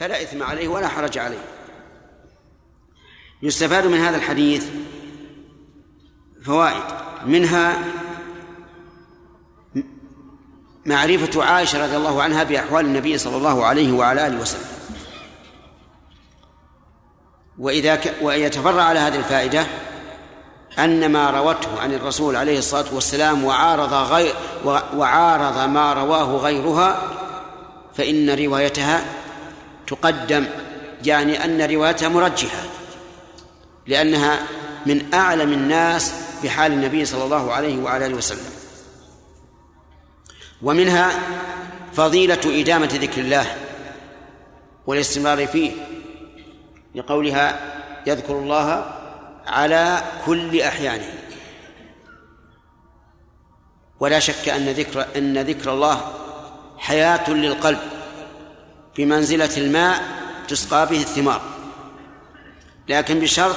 فلا إثم عليه ولا حرج عليه. يستفاد من هذا الحديث فوائد منها معرفة عائشة رضي الله عنها بأحوال النبي صلى الله عليه وعلى آله وسلم. وإذا ك... ويتفرع على هذه الفائدة أن ما روته عن الرسول عليه الصلاة والسلام وعارض غير وعارض ما رواه غيرها فإن روايتها تقدم يعني أن روايتها مرجحة لأنها من أعلم الناس بحال النبي صلى الله عليه وعلى آله وسلم. ومنها فضيلة إدامة ذكر الله والاستمرار فيه لقولها يذكر الله على كل أحيانه. ولا شك أن ذكر أن ذكر الله حياة للقلب بمنزلة الماء تسقى به الثمار. لكن بشرط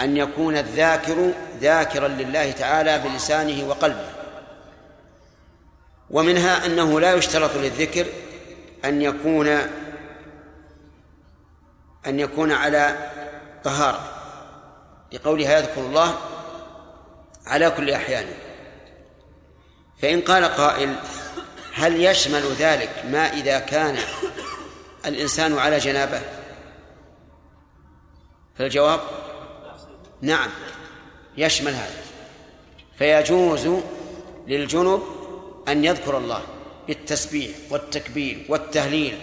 أن يكون الذاكر ذاكرا لله تعالى بلسانه وقلبه. ومنها أنه لا يشترط للذكر أن يكون أن يكون على طهارة. لقولها يذكر الله على كل أحيانه فإن قال قائل هل يشمل ذلك ما إذا كان الإنسان على جنابه؟ فالجواب نعم يشمل هذا. فيجوز للجنب أن يذكر الله بالتسبيح والتكبير والتهليل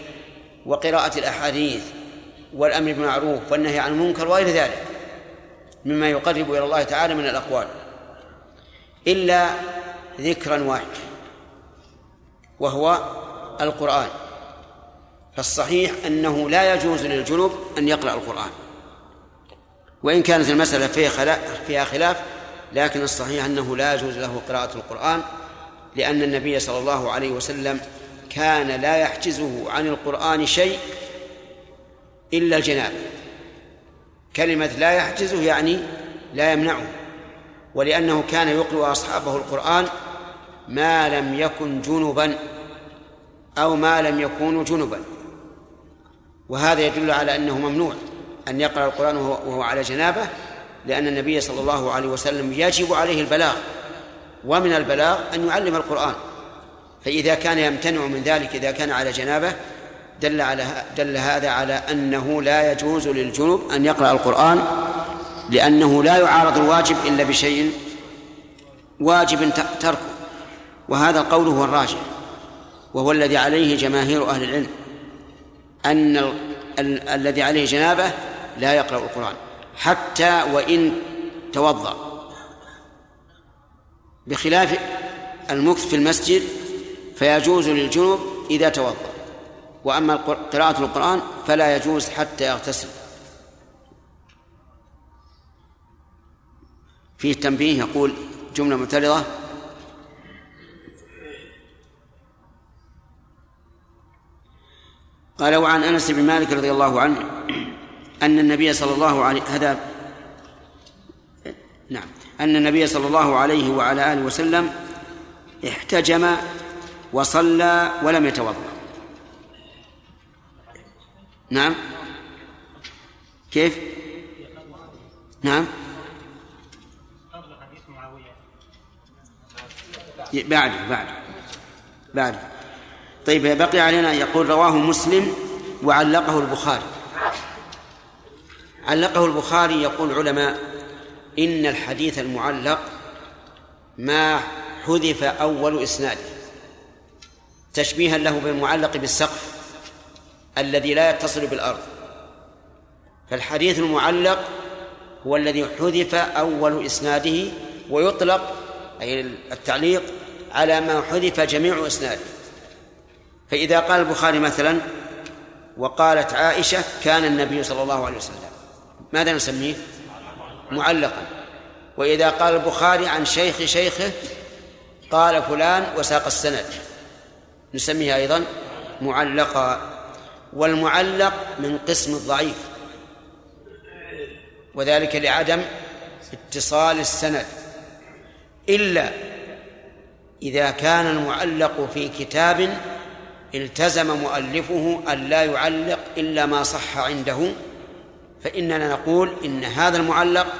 وقراءة الأحاديث والأمر بالمعروف والنهي عن المنكر وغير ذلك مما يقرب إلى الله تعالى من الأقوال إلا ذكرا واحدا. وهو القرآن. فالصحيح أنه لا يجوز للجنوب أن يقرأ القرآن. وإن كانت المسألة فيها خلاف فيها خلاف لكن الصحيح أنه لا يجوز له قراءة القرآن لأن النبي صلى الله عليه وسلم كان لا يحجزه عن القرآن شيء إلا الجنابة. كلمة لا يحجزه يعني لا يمنعه ولأنه كان يقرأ أصحابه القرآن ما لم يكن جنبا أو ما لم يكونوا جنبا. وهذا يدل على أنه ممنوع أن يقرأ القرآن وهو على جنابة لأن النبي صلى الله عليه وسلم يجب عليه البلاغ ومن البلاغ أن يعلم القرآن. فإذا كان يمتنع من ذلك إذا كان على جنابة دل على دل هذا على أنه لا يجوز للجنب أن يقرأ القرآن لأنه لا يعارض الواجب إلا بشيء واجب تركه. وهذا القول هو الراجح وهو الذي عليه جماهير أهل العلم أن ال... ال... الذي عليه جنابة لا يقرأ القرآن حتى وإن توضأ. بخلاف المكث في المسجد فيجوز للجنوب إذا توضأ وأما قراءة القرآن فلا يجوز حتى يغتسل. فيه تنبيه يقول جملة معترضة قال وعن أنس بن مالك رضي الله عنه أن النبي صلى الله عليه هذا نعم أن النبي صلى الله عليه وعلى آله وسلم احتجم وصلى ولم يتوضأ. نعم؟ كيف؟ نعم؟ بعده بعده بعده طيب بقي علينا يقول رواه مسلم وعلقه البخاري. علقه البخاري يقول علماء إن الحديث المعلق ما حذف أول إسناده تشبيها له بالمعلق بالسقف الذي لا يتصل بالأرض. فالحديث المعلق هو الذي حذف أول إسناده ويطلق أي التعليق على ما حذف جميع إسناده. فإذا قال البخاري مثلا وقالت عائشة كان النبي صلى الله عليه وسلم. ماذا نسميه؟ معلقا. وإذا قال البخاري عن شيخ شيخه قال فلان وساق السند. نسميه أيضا معلقا. والمعلق من قسم الضعيف. وذلك لعدم اتصال السند. إلا إذا كان المعلق في كتاب التزم مؤلفه أن لا يعلق إلا ما صح عنده فإننا نقول إن هذا المعلق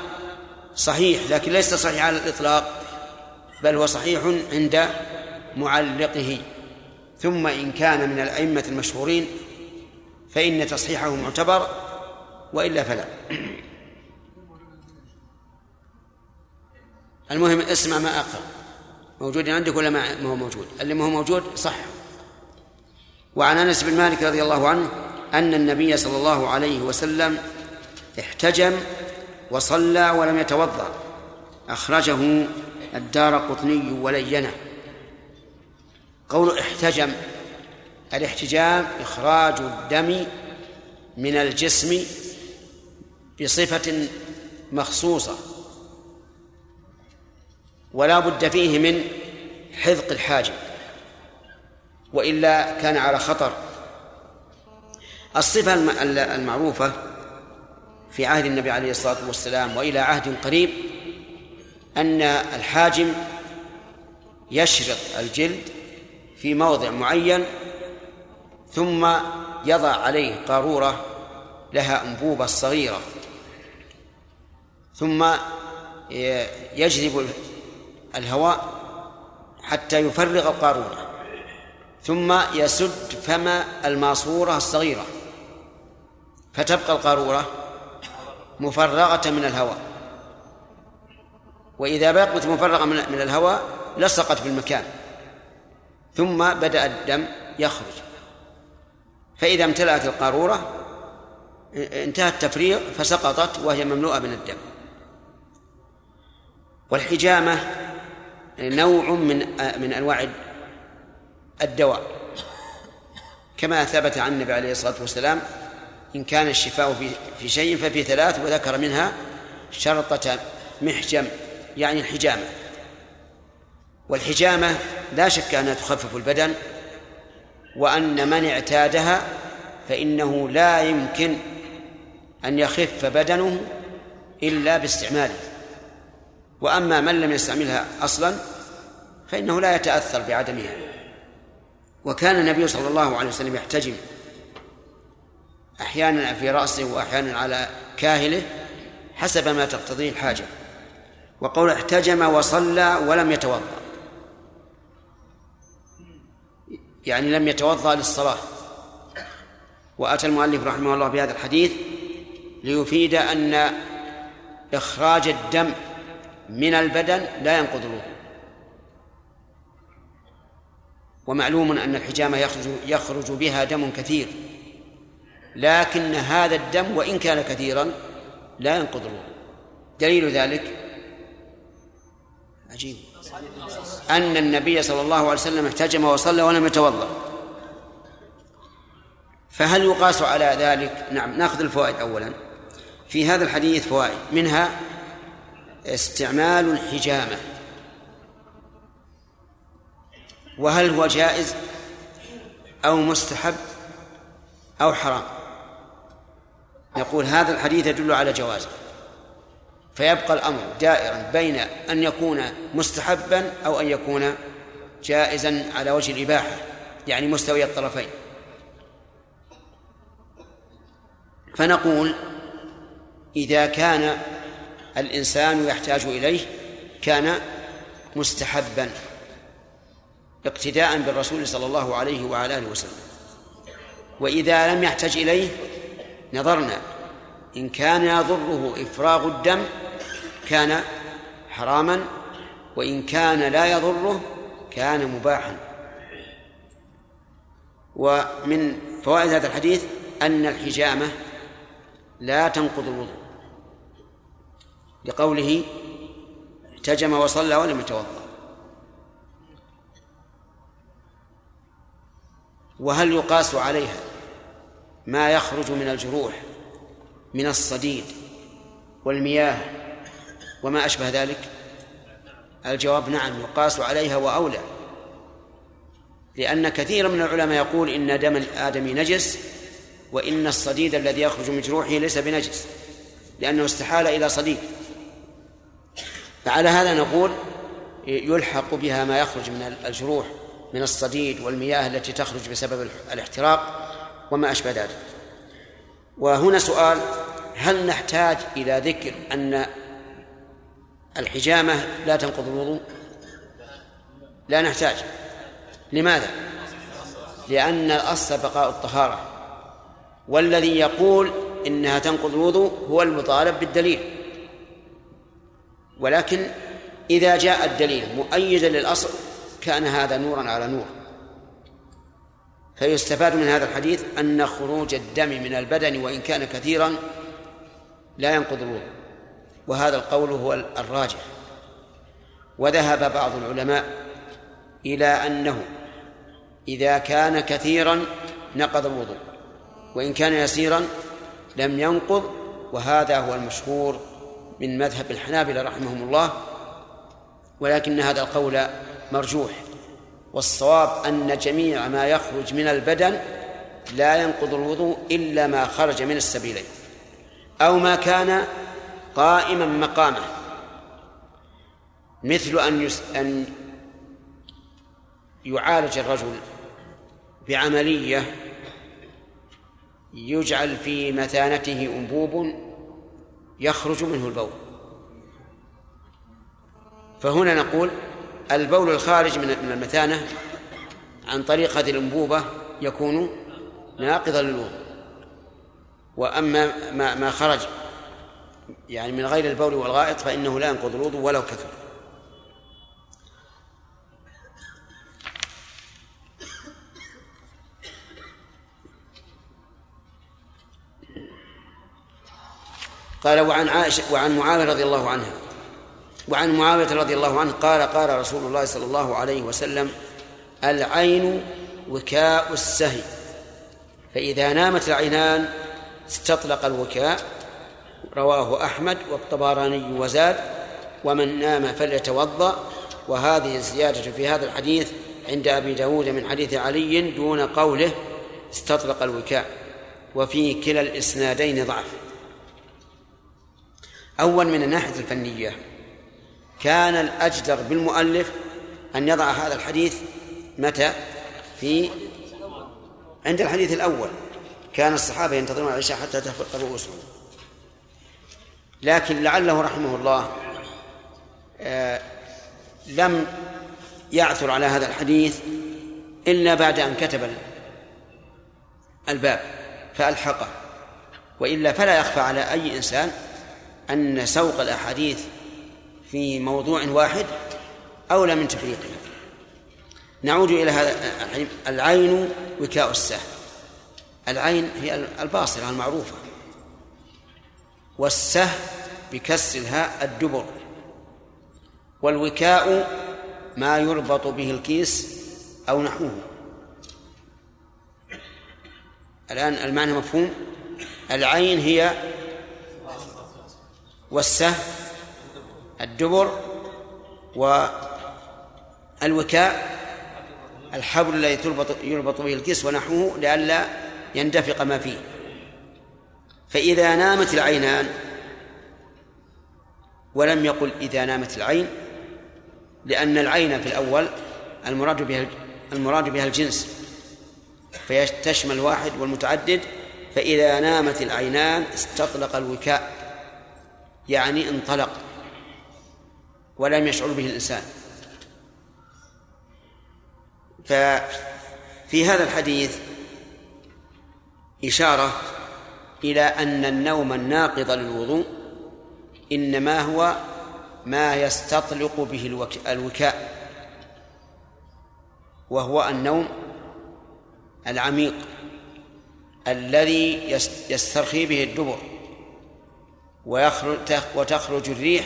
صحيح لكن ليس صحيح على الإطلاق بل هو صحيح عند معلقه. ثم إن كان من الأئمة المشهورين فإن تصحيحه معتبر وإلا فلا. المهم اسمع ما أقرأ. موجود عندك ولا ما هو موجود؟ اللي ما هو موجود صح. وعن أنس بن مالك رضي الله عنه أن النبي صلى الله عليه وسلم احتجم وصلى ولم يتوضأ. أخرجه الدار قطني ولينة. قول احتجم الاحتجام إخراج الدم من الجسم بصفة مخصوصة ولا بد فيه من حذق الحاجب. وإلا كان على خطر. الصفة المعروفة في عهد النبي عليه الصلاة والسلام وإلى عهد قريب أن الحاجم يشرط الجلد في موضع معين ثم يضع عليه قارورة لها أنبوبة صغيرة ثم يجذب الهواء حتى يفرغ القارورة. ثم يسد فم الماسورة الصغيرة فتبقى القارورة مفرغة من الهواء. وإذا بقت مفرغة من الهواء لصقت في المكان. ثم بدأ الدم يخرج. فإذا امتلأت القارورة انتهى التفريغ فسقطت وهي مملوءة من الدم. والحجامة نوع من من أنواع الدواء. كما ثبت عن النبي عليه الصلاة والسلام إن كان الشفاء في في شيء ففي ثلاث وذكر منها شرطة محجم يعني الحجامة. والحجامة لا شك أنها تخفف البدن وأن من اعتادها فإنه لا يمكن أن يخف بدنه إلا باستعماله. وأما من لم يستعملها أصلا فإنه لا يتأثر بعدمها. وكان النبي صلى الله عليه وسلم يحتجم. أحيانا في رأسه وأحيانا على كاهله حسب ما تقتضيه الحاجة. وقول احتجم وصلى ولم يتوضأ. يعني لم يتوضأ للصلاة. وأتى المؤلف رحمه الله بهذا الحديث ليفيد أن إخراج الدم من البدن لا ينقض الوضوء. ومعلوم أن الحجامة يخرج يخرج بها دم كثير. لكن هذا الدم وإن كان كثيرا لا ينقض الوضوء. دليل ذلك؟ عجيب. أن النبي صلى الله عليه وسلم احتجم وصلى ولم يتوضأ. فهل يقاس على ذلك؟ نعم نأخذ الفوائد أولا. في هذا الحديث فوائد. منها استعمال الحجامة. وهل هو جائز أو مستحب أو حرام؟ يقول هذا الحديث يدل على جوازه فيبقى الأمر دائرا بين أن يكون مستحبا أو أن يكون جائزا على وجه الإباحة يعني مستوي الطرفين. فنقول إذا كان الإنسان يحتاج إليه كان مستحبا. اقتداء بالرسول صلى الله عليه وعلى آله وسلم. وإذا لم يحتج إليه نظرنا إن كان يضره إفراغ الدم كان حراما وإن كان لا يضره كان مباحا. ومن فوائد هذا الحديث أن الحجامة لا تنقض الوضوء لقوله احتجم وصلى ولم يتوضأ. وهل يقاس عليها ما يخرج من الجروح من الصديد والمياه وما أشبه ذلك؟ الجواب نعم يقاس عليها وأولى لأن كثيرا من العلماء يقول إن دم الآدمي نجس وإن الصديد الذي يخرج من جروحه ليس بنجس لأنه استحال إلى صديد. فعلى هذا نقول يلحق بها ما يخرج من الجروح. من الصديد والمياه التي تخرج بسبب الاحتراق وما أشبه ذلك. وهنا سؤال هل نحتاج إلى ذكر أن الحجامة لا تنقض الوضوء؟ لا نحتاج. لماذا؟ لأن الأصل بقاء الطهارة. والذي يقول إنها تنقض الوضوء هو المطالب بالدليل. ولكن إذا جاء الدليل مؤيدا للأصل كان هذا نورا على نور. فيستفاد من هذا الحديث أن خروج الدم من البدن وإن كان كثيرا لا ينقض الوضوء. وهذا القول هو الراجح. وذهب بعض العلماء إلى أنه إذا كان كثيرا نقض الوضوء وإن كان يسيرا لم ينقض وهذا هو المشهور من مذهب الحنابلة رحمهم الله ولكن هذا القول مرجوح والصواب أن جميع ما يخرج من البدن لا ينقض الوضوء إلا ما خرج من السبيلين أو ما كان قائما مقامه مثل أن يس أن يعالج الرجل بعملية يجعل في مثانته أنبوب يخرج منه البول. فهنا نقول البول الخارج من المثانة عن طريق هذه الأنبوبة يكون ناقضا للوضوء. وأما ما ما خرج يعني من غير البول والغائط فإنه لا ينقض الوضوء ولو كثر. قال وعن عائشة وعن معاوية رضي الله عنها وعن معاوية رضي الله عنه قال قال رسول الله صلى الله عليه وسلم العين وكاء السهي. فإذا نامت العينان استطلق الوكاء رواه أحمد والطبراني وزاد ومن نام فليتوضأ. وهذه الزيادة في هذا الحديث عند أبي داود من حديث علي دون قوله استطلق الوكاء. وفي كلا الإسنادين ضعف. أول من الناحية الفنية. كان الأجدر بالمؤلف أن يضع هذا الحديث متى؟ في عند الحديث الأول. كان الصحابة ينتظرون العشاء حتى تفرق رؤوسهم. لكن لعله رحمه الله آه لم يعثر على هذا الحديث إلا بعد أن كتب الباب فألحقه. وإلا فلا يخفى على أي إنسان أن سوق الأحاديث في موضوع واحد أولى من تفريقها نعود إلى هذا العين وكاء السهم. العين هي الباصرة المعروفة. والسه بكسر الهاء الدبر. والوكاء ما يربط به الكيس أو نحوه. الآن المعنى مفهوم. العين هي والسه الدبر والوكاء الحبل الذي تربط يربط به الكيس ونحوه لئلا يندفق ما فيه. فإذا نامت العينان ولم يقل إذا نامت العين لأن العين في الأول المراد بها المراد بها الجنس فيشمل الواحد والمتعدد فإذا نامت العينان استطلق الوكاء يعني انطلق. ولم يشعر به الإنسان. ففي هذا الحديث إشارة إلى أن النوم الناقض للوضوء إنما هو ما يستطلق به الوكاء وهو النوم العميق الذي يسترخي به الدبر ويخرج وتخرج الريح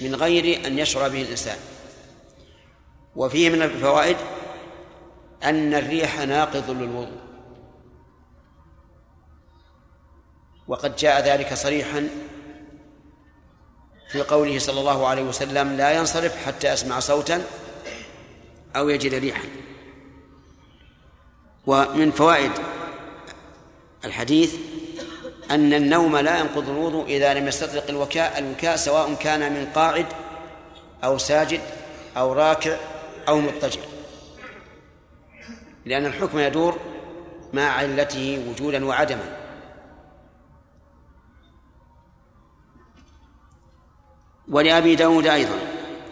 من غير أن يشعر به الإنسان. وفيه من الفوائد أن الريح ناقض للوضوء. وقد جاء ذلك صريحا في قوله صلى الله عليه وسلم لا ينصرف حتى أسمع صوتا أو يجد ريحا. ومن فوائد الحديث أن النوم لا ينقض الوضوء إذا لم يستطرق الوكاء الوكاء سواء كان من قاعد أو ساجد أو راكع أو مضطجع. لأن الحكم يدور مع علته وجودا وعدما. ولأبي داود أيضا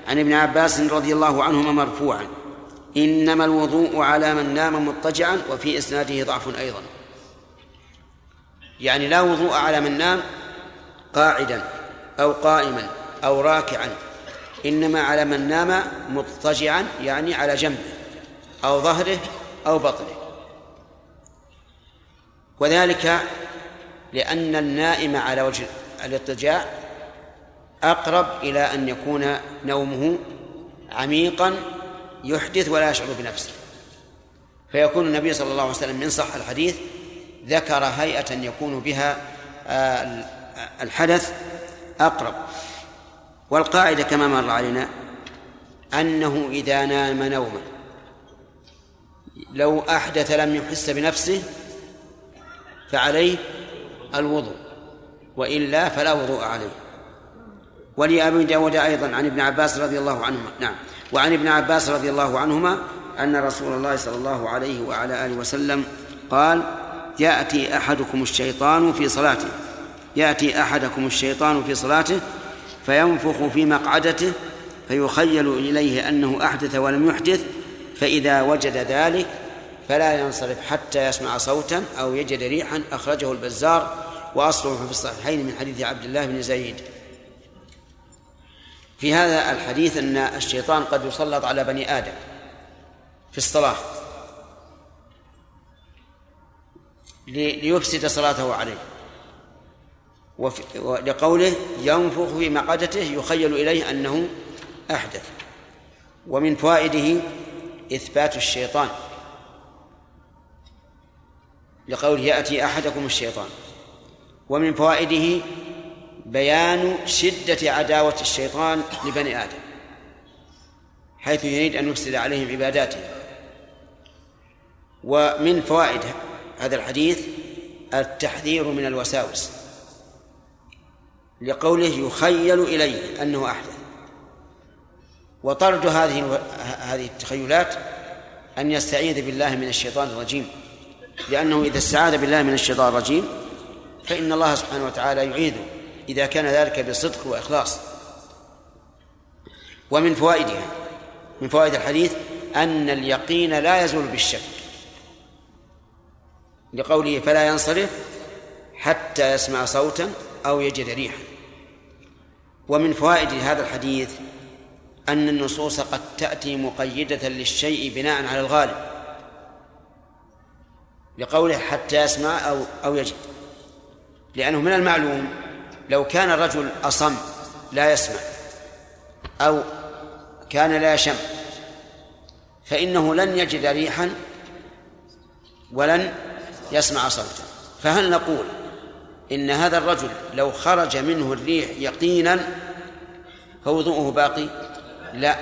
عن ابن عباس رضي الله عنهما مرفوعا إنما الوضوء على من نام مضطجعا وفي إسناده ضعف أيضا. يعني لا وضوء على من نام قاعدا أو قائما أو راكعا إنما على من نام مضطجعا يعني على جنبه أو ظهره أو بطنه. وذلك لأن النائم على وجه الاضطجاع أقرب إلى أن يكون نومه عميقا يحدث ولا يشعر بنفسه. فيكون النبي صلى الله عليه وسلم من صح الحديث ذكر هيئة يكون بها آه، الحدث أقرب. والقاعدة كما مر علينا أنه إذا نام نوما لو أحدث لم يحس بنفسه فعليه الوضوء وإلا فلا وضوء عليه. ولأبي داود أيضا عن ابن عباس رضي الله عنهما نعم وعن ابن عباس رضي الله عنهما أن رسول الله صلى الله عليه وعلى آله وسلم قال يأتي أحدكم الشيطان في صلاته. يأتي أحدكم الشيطان في صلاته فينفخ في مقعدته فيخيل إليه أنه أحدث ولم يحدث فإذا وجد ذلك فلا ينصرف حتى يسمع صوتا أو يجد ريحا أخرجه البزار وأصله في الصحيحين من حديث عبد الله بن زيد. في هذا الحديث أن الشيطان قد يسلط على بني آدم في الصلاة. ليفسد صلاته عليه. ولقوله ينفخ في مقعدته يخيل إليه أنه أحدث. ومن فوائده إثبات الشيطان. لقوله يأتي أحدكم الشيطان. ومن فوائده بيان شدة عداوة الشيطان لبني آدم. حيث يريد أن يفسد عليهم عباداتهم ومن فوائد هذا الحديث التحذير من الوساوس لقوله يخيل إليه أنه أحدث. وطرد هذه هذه التخيلات أن يستعيذ بالله من الشيطان الرجيم. لأنه إذا استعاذ بالله من الشيطان الرجيم فإن الله سبحانه وتعالى يعيذه إذا كان ذلك بصدق وإخلاص. ومن فوائدها من فوائد الحديث أن اليقين لا يزول بالشك. لقوله فلا ينصرف حتى يسمع صوتا أو يجد ريحا. ومن فوائد هذا الحديث أن النصوص قد تأتي مقيدة للشيء بناء على الغالب. لقوله حتى يسمع أو أو يجد. لأنه من المعلوم لو كان الرجل أصم لا يسمع أو كان لا يشم فإنه لن يجد ريحا ولن يسمع صوتا فهل نقول إن هذا الرجل لو خرج منه الريح يقينا فوضوءه باقي؟ لا.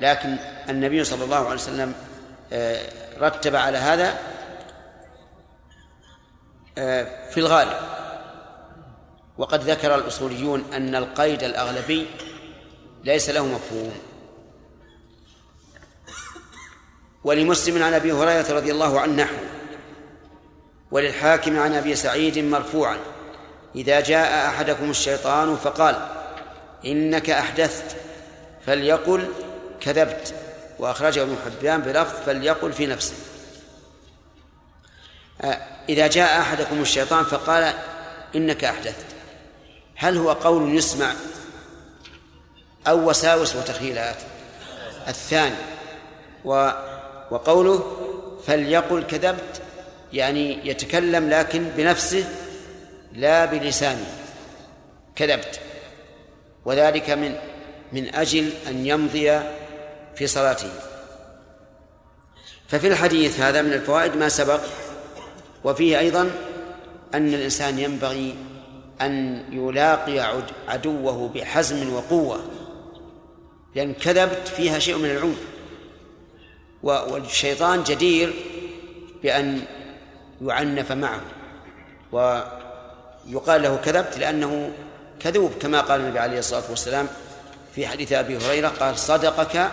لكن النبي صلى الله عليه وسلم آه، رتب على هذا آه، في الغالب. وقد ذكر الأصوليون أن القيد الأغلبي ليس له مفهوم. ولمسلم عن أبي هريرة رضي الله عنه نحو وللحاكم عن أبي سعيد مرفوعا إذا جاء أحدكم الشيطان فقال إنك أحدثت فليقل كذبت. وأخرجه ابن حبان بلفظ فليقل في نفسه. آه، إذا جاء أحدكم الشيطان فقال إنك أحدثت. هل هو قول يسمع أو وساوس وتخيلات؟ الثاني. و وقوله فليقل كذبت يعني يتكلم لكن بنفسه لا بلسانه. كذبت. وذلك من من أجل أن يمضي في صلاته. ففي الحديث هذا من الفوائد ما سبق وفيه أيضا أن الإنسان ينبغي أن يلاقي عدوه بحزم وقوة. لأن كذبت فيها شيء من العنف والشيطان جدير بأن يعنف معه ويقال له كذبت لأنه كذوب كما قال النبي عليه الصلاة والسلام في حديث أبي هريرة قال صدقك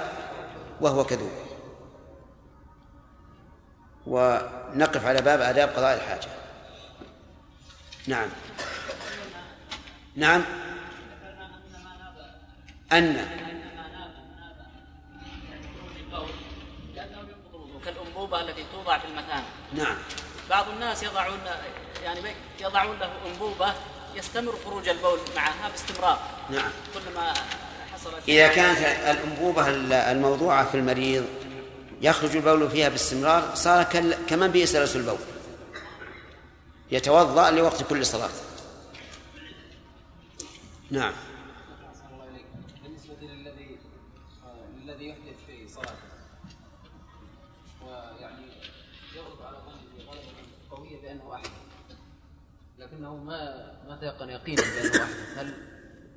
وهو كذوب. ونقف على باب آداب قضاء الحاجة. نعم. نعم. أن كالأنبوبة التي توضع في المثانة. نعم. بعض الناس يضعون يعني يضعون له أنبوبة يستمر خروج البول معها باستمرار. نعم. كلما حصلت إذا كانت الأنبوبة الموضوعة في المريض يخرج البول فيها باستمرار صار كمن به سلس البول. يتوضأ لوقت كل صلاة. نعم. لكنه ما ما تيقن يقينا بأنه أحدث هل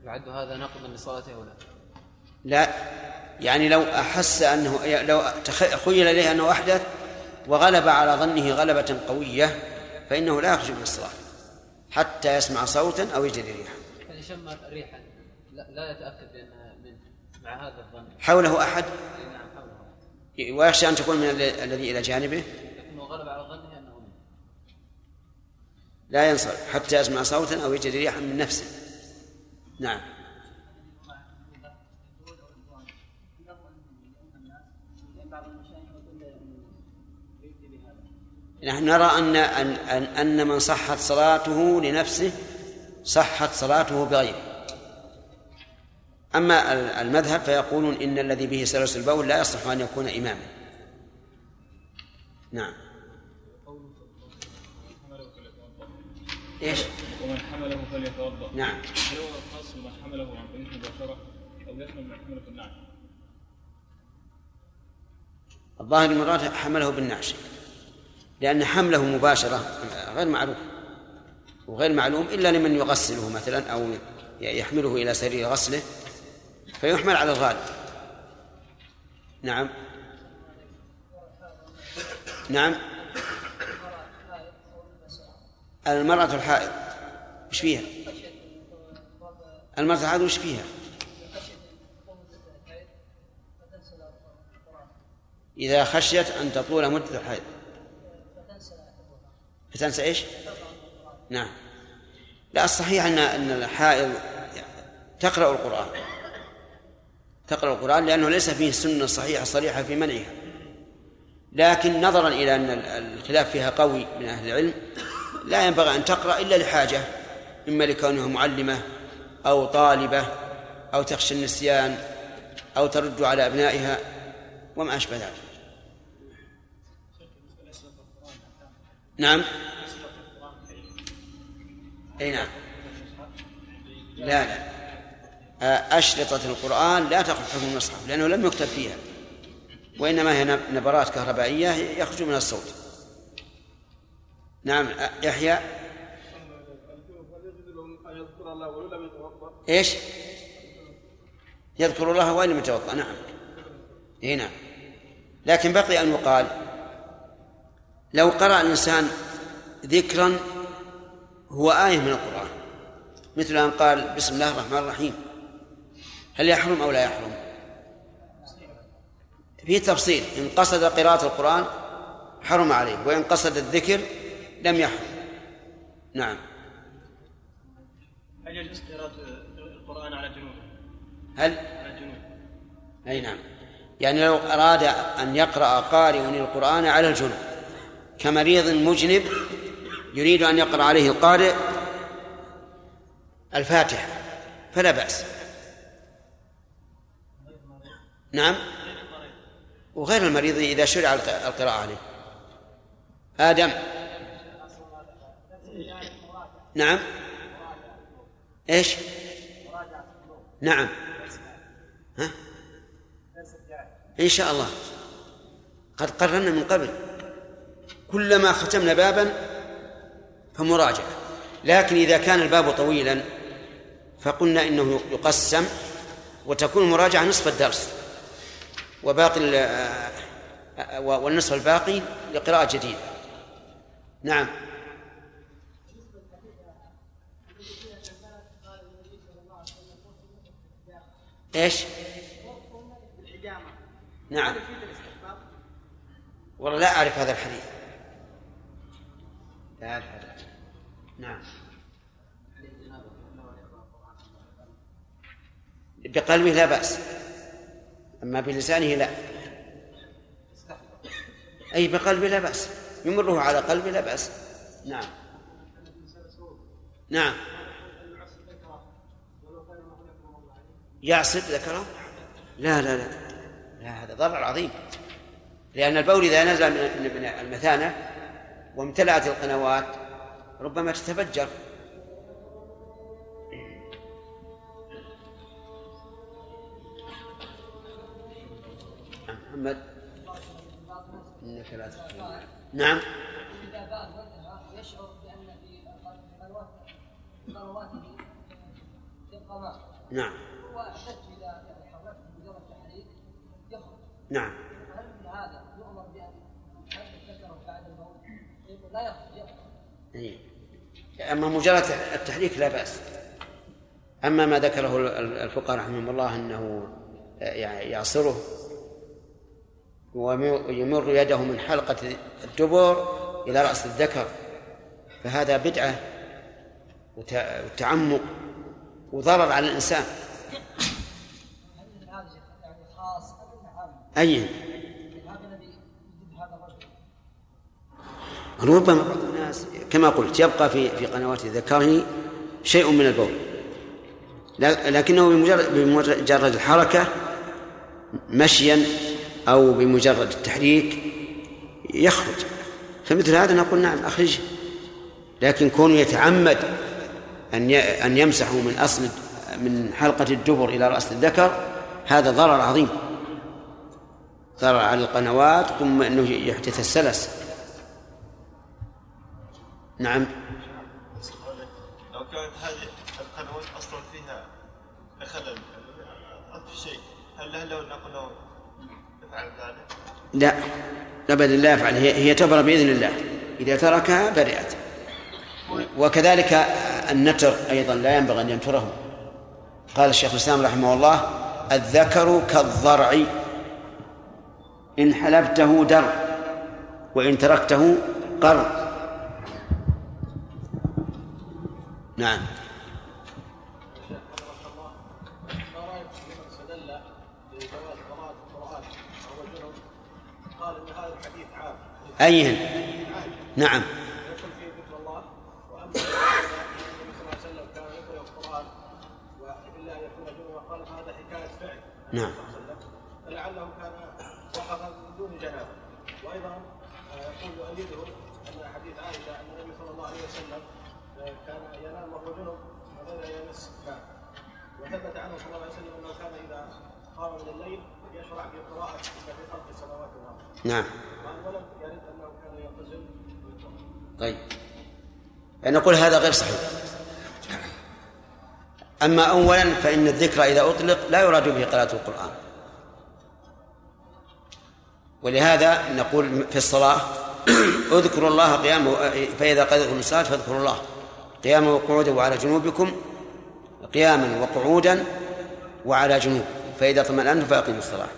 يعد هذا ناقضا لصلاته أو لا؟ لا. يعني لو أحس أنه لو خيل إليه أنه أحدث وغلب على ظنه غلبة قوية فإنه لا يخرج من الصلاة حتى يسمع صوتا أو يجد ريحا. يعني شم ريحا. لا, لا يتأكد بأنها منه مع هذا الظن. حوله أحد؟ نعم حوله ويخشى أن تكون من الذي إلى جانبه؟ لكنه غلب على ظنه لا ينصرف حتى يسمع صوتا أو يجد ريحا من نفسه. نعم. نحن نرى أن أن أن من صحت صلاته لنفسه صحت صلاته بغيره. أما المذهب فيقولون إن الذي به سلس البول لا يصلح أن يكون إماما. نعم. إيش؟ ومن حمله فليتوضأ. نعم. هل هو خاص بمن حمله عن طريق المباشرة أو يشمل من حمله في النعم؟ الظاهر المراد حمله بالنعش. لأن حمله مباشرة غير معروف وغير معلوم إلا لمن يغسله مثلا أو يحمله إلى سرير غسله فيحمل على الغالب. نعم. نعم. المرأة الحائض وش فيها؟ المرأة الحائض وش فيها؟ إذا خشيت أن تطول مدة الحيض فتنسى إيش؟ نعم لا الصحيح أن أن الحائض تقرأ القرآن تقرأ القرآن لأنه ليس فيه سنة صحيحة صريحة في منعها لكن نظرا إلى أن الخلاف فيها قوي من أهل العلم لا ينبغي أن تقرأ إلا لحاجة إما لكونها معلمة أو طالبة أو تخشى النسيان أو ترد على أبنائها وما أشبه ذلك. نعم؟ أي نعم. لا لا. أشرطة القرآن لا تأخذ حكم المصحف لأنه لم يكتب فيها وإنما هي نبرات كهربائية يخرج من الصوت. نعم يحيى. إيش؟ يذكر الله وإن لم يتوضأ نعم. إي نعم. لكن بقي أن يقال لو قرأ الإنسان ذكرا هو آية من القرآن. مثل أن قال بسم الله الرحمن الرحيم. هل يحرم أو لا يحرم؟ في تفصيل إن قصد قراءة القرآن حرم عليه وإن قصد الذكر لم يحرم نعم. هل يجوز قراءة القرآن على جنوب؟ هل؟ على جنوب أي نعم. يعني لو أراد أن يقرأ قارئ القرآن على الجنوب كمريض مجنب يريد أن يقرأ عليه القارئ الفاتحة فلا بأس. نعم. وغير المريض إذا شرع القراءة عليه. آدم. نعم. إيش؟ نعم. ها؟ إن شاء الله. قد قررنا من قبل. كلما ختمنا بابا فمراجعة. لكن إذا كان الباب طويلا فقلنا إنه يقسم وتكون المراجعة نصف الدرس. وباقي والنصف الباقي لقراءة جديدة. نعم. إيش؟ نعم. والله لا أعرف هذا الحديث. لا الحدث نعم. بقلبه لا بأس. أما بلسانه لا. أي بقلبه لا بأس. يمره على قلبه لا بأس. نعم. نعم. يعصب ذكره؟ لا لا لا. لا هذا ضرر عظيم. لأن البول إذا نزل من المثانة وامتلأت القنوات ربما تتفجر. محمد إنك لا نعم. إذا يشعر بأن في قنواته ماء نعم واحتج إذا يعني حركت مجرد تحريك يخرج نعم هل هذا يؤمر يحرك ذكره بعد الموت؟ لا يخرج يخرج. أما مجرد التحريك لا بأس أما ما ذكره الفقهاء رحمهم الله أنه يعصره ويمر يده من حلقة الدبر إلى رأس الذكر فهذا بدعة وتعمق وضرر على الإنسان؟ أي؟ ربما بعض الناس كما قلت يبقى في في قنوات ذكره شيء من البول. لكنه بمجرد بمجرد الحركة مشيا أو بمجرد التحريك يخرج. فمثل هذا نقول نعم أخرجه. لكن كونه يتعمد أن أن يمسحه من أصل من حلقة الدبر إلى رأس الذكر هذا ضرر عظيم. ضرر على القنوات ثم أنه يحدث السلس. نعم. لو كانت هذه القنوات أصلا فيها خلل في شيء هل لو نقول يفعل ذلك؟ لا. ابدا لا يفعل. هي هي تبرأ بإذن الله. إذا تركها برئت. وكذلك النتر أيضا لا ينبغي أن ينتره قال الشيخ الإسلام رحمه الله الذكر كالضرع. إن حلبته در وإن تركته قر. نعم. ما رايك نعم. فلعله كان وقف من دون جنابه وأيضا يقول يؤيده ان حديث عائشه ان النبي صلى الله عليه وسلم كان ينام وهو جنب وغير يمس ماء وثبت عنه صلى الله عليه وسلم انه كان اذا قام من الليل يشرع في قراءه في خلق السماوات والارض نعم. ولم يرد انه كان يغتسل طيب. نقول هذا غير صحيح. أما أولا فإن الذكر إذا أطلق لا يراد به قراءة القرآن. ولهذا نقول في الصلاة اذكروا الله قياما فإذا قضيتم الصلاة فاذكروا الله قياما وقعودا وعلى جنوبكم قياما وقعودا وعلى جنوب فإذا اطمأنتم فأقيموا الصلاة.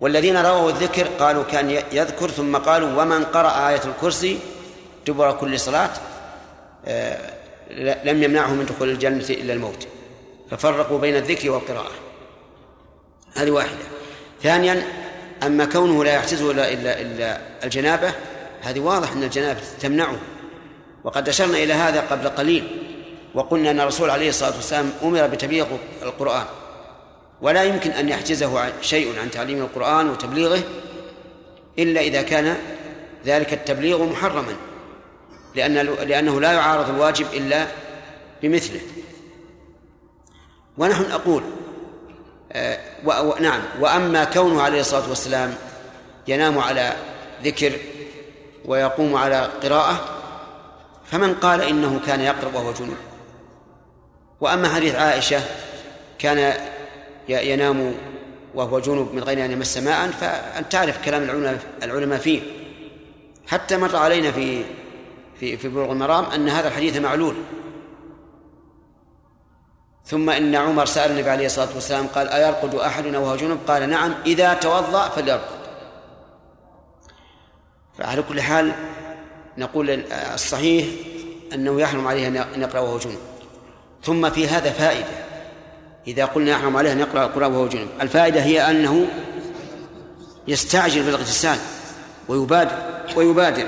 والذين رووا الذكر قالوا كان يذكر ثم قالوا ومن قرأ آية الكرسي دبر كل صلاة لم يمنعه من دخول الجنة إلا الموت. ففرقوا بين الذكر والقراءة. هذه واحدة. ثانيا أما كونه لا يحتزه إلا, إلا, إلا الجنابة هذه واضح أن الجنابة تمنعه. وقد أشرنا إلى هذا قبل قليل وقلنا أن الرسول عليه الصلاة والسلام أمر بتبليغ القرآن. ولا يمكن أن يحجزه شيء عن تعليم القرآن وتبليغه إلا إذا كان ذلك التبليغ محرما. لأن لأنه لا يعارض الواجب إلا بمثله. ونحن أقول آه، نعم وأما كونه عليه الصلاة والسلام ينام على ذكر ويقوم على قراءة فمن قال إنه كان يقرأ وهو جنوب وأما حديث عائشة كان ينام وهو جنوب من غير أن يمس ماء فأن تعرف كلام العلماء العلماء فيه. حتى مر علينا في في في بلوغ المرام أن هذا الحديث معلول. ثم إن عمر سأل النبي عليه الصلاة والسلام قال أيرقد أحدنا وهو جنب؟ قال نعم إذا توضأ فليرقد. فعلى كل حال نقول الصحيح أنه يحرم عليه أن يقرأ وهو جنب. ثم في هذا فائدة. إذا قلنا يحرم عليه أن يقرأ القرآن وهو جنب الفائدة هي أنه يستعجل بالإغتسال ويبادر ويبادر.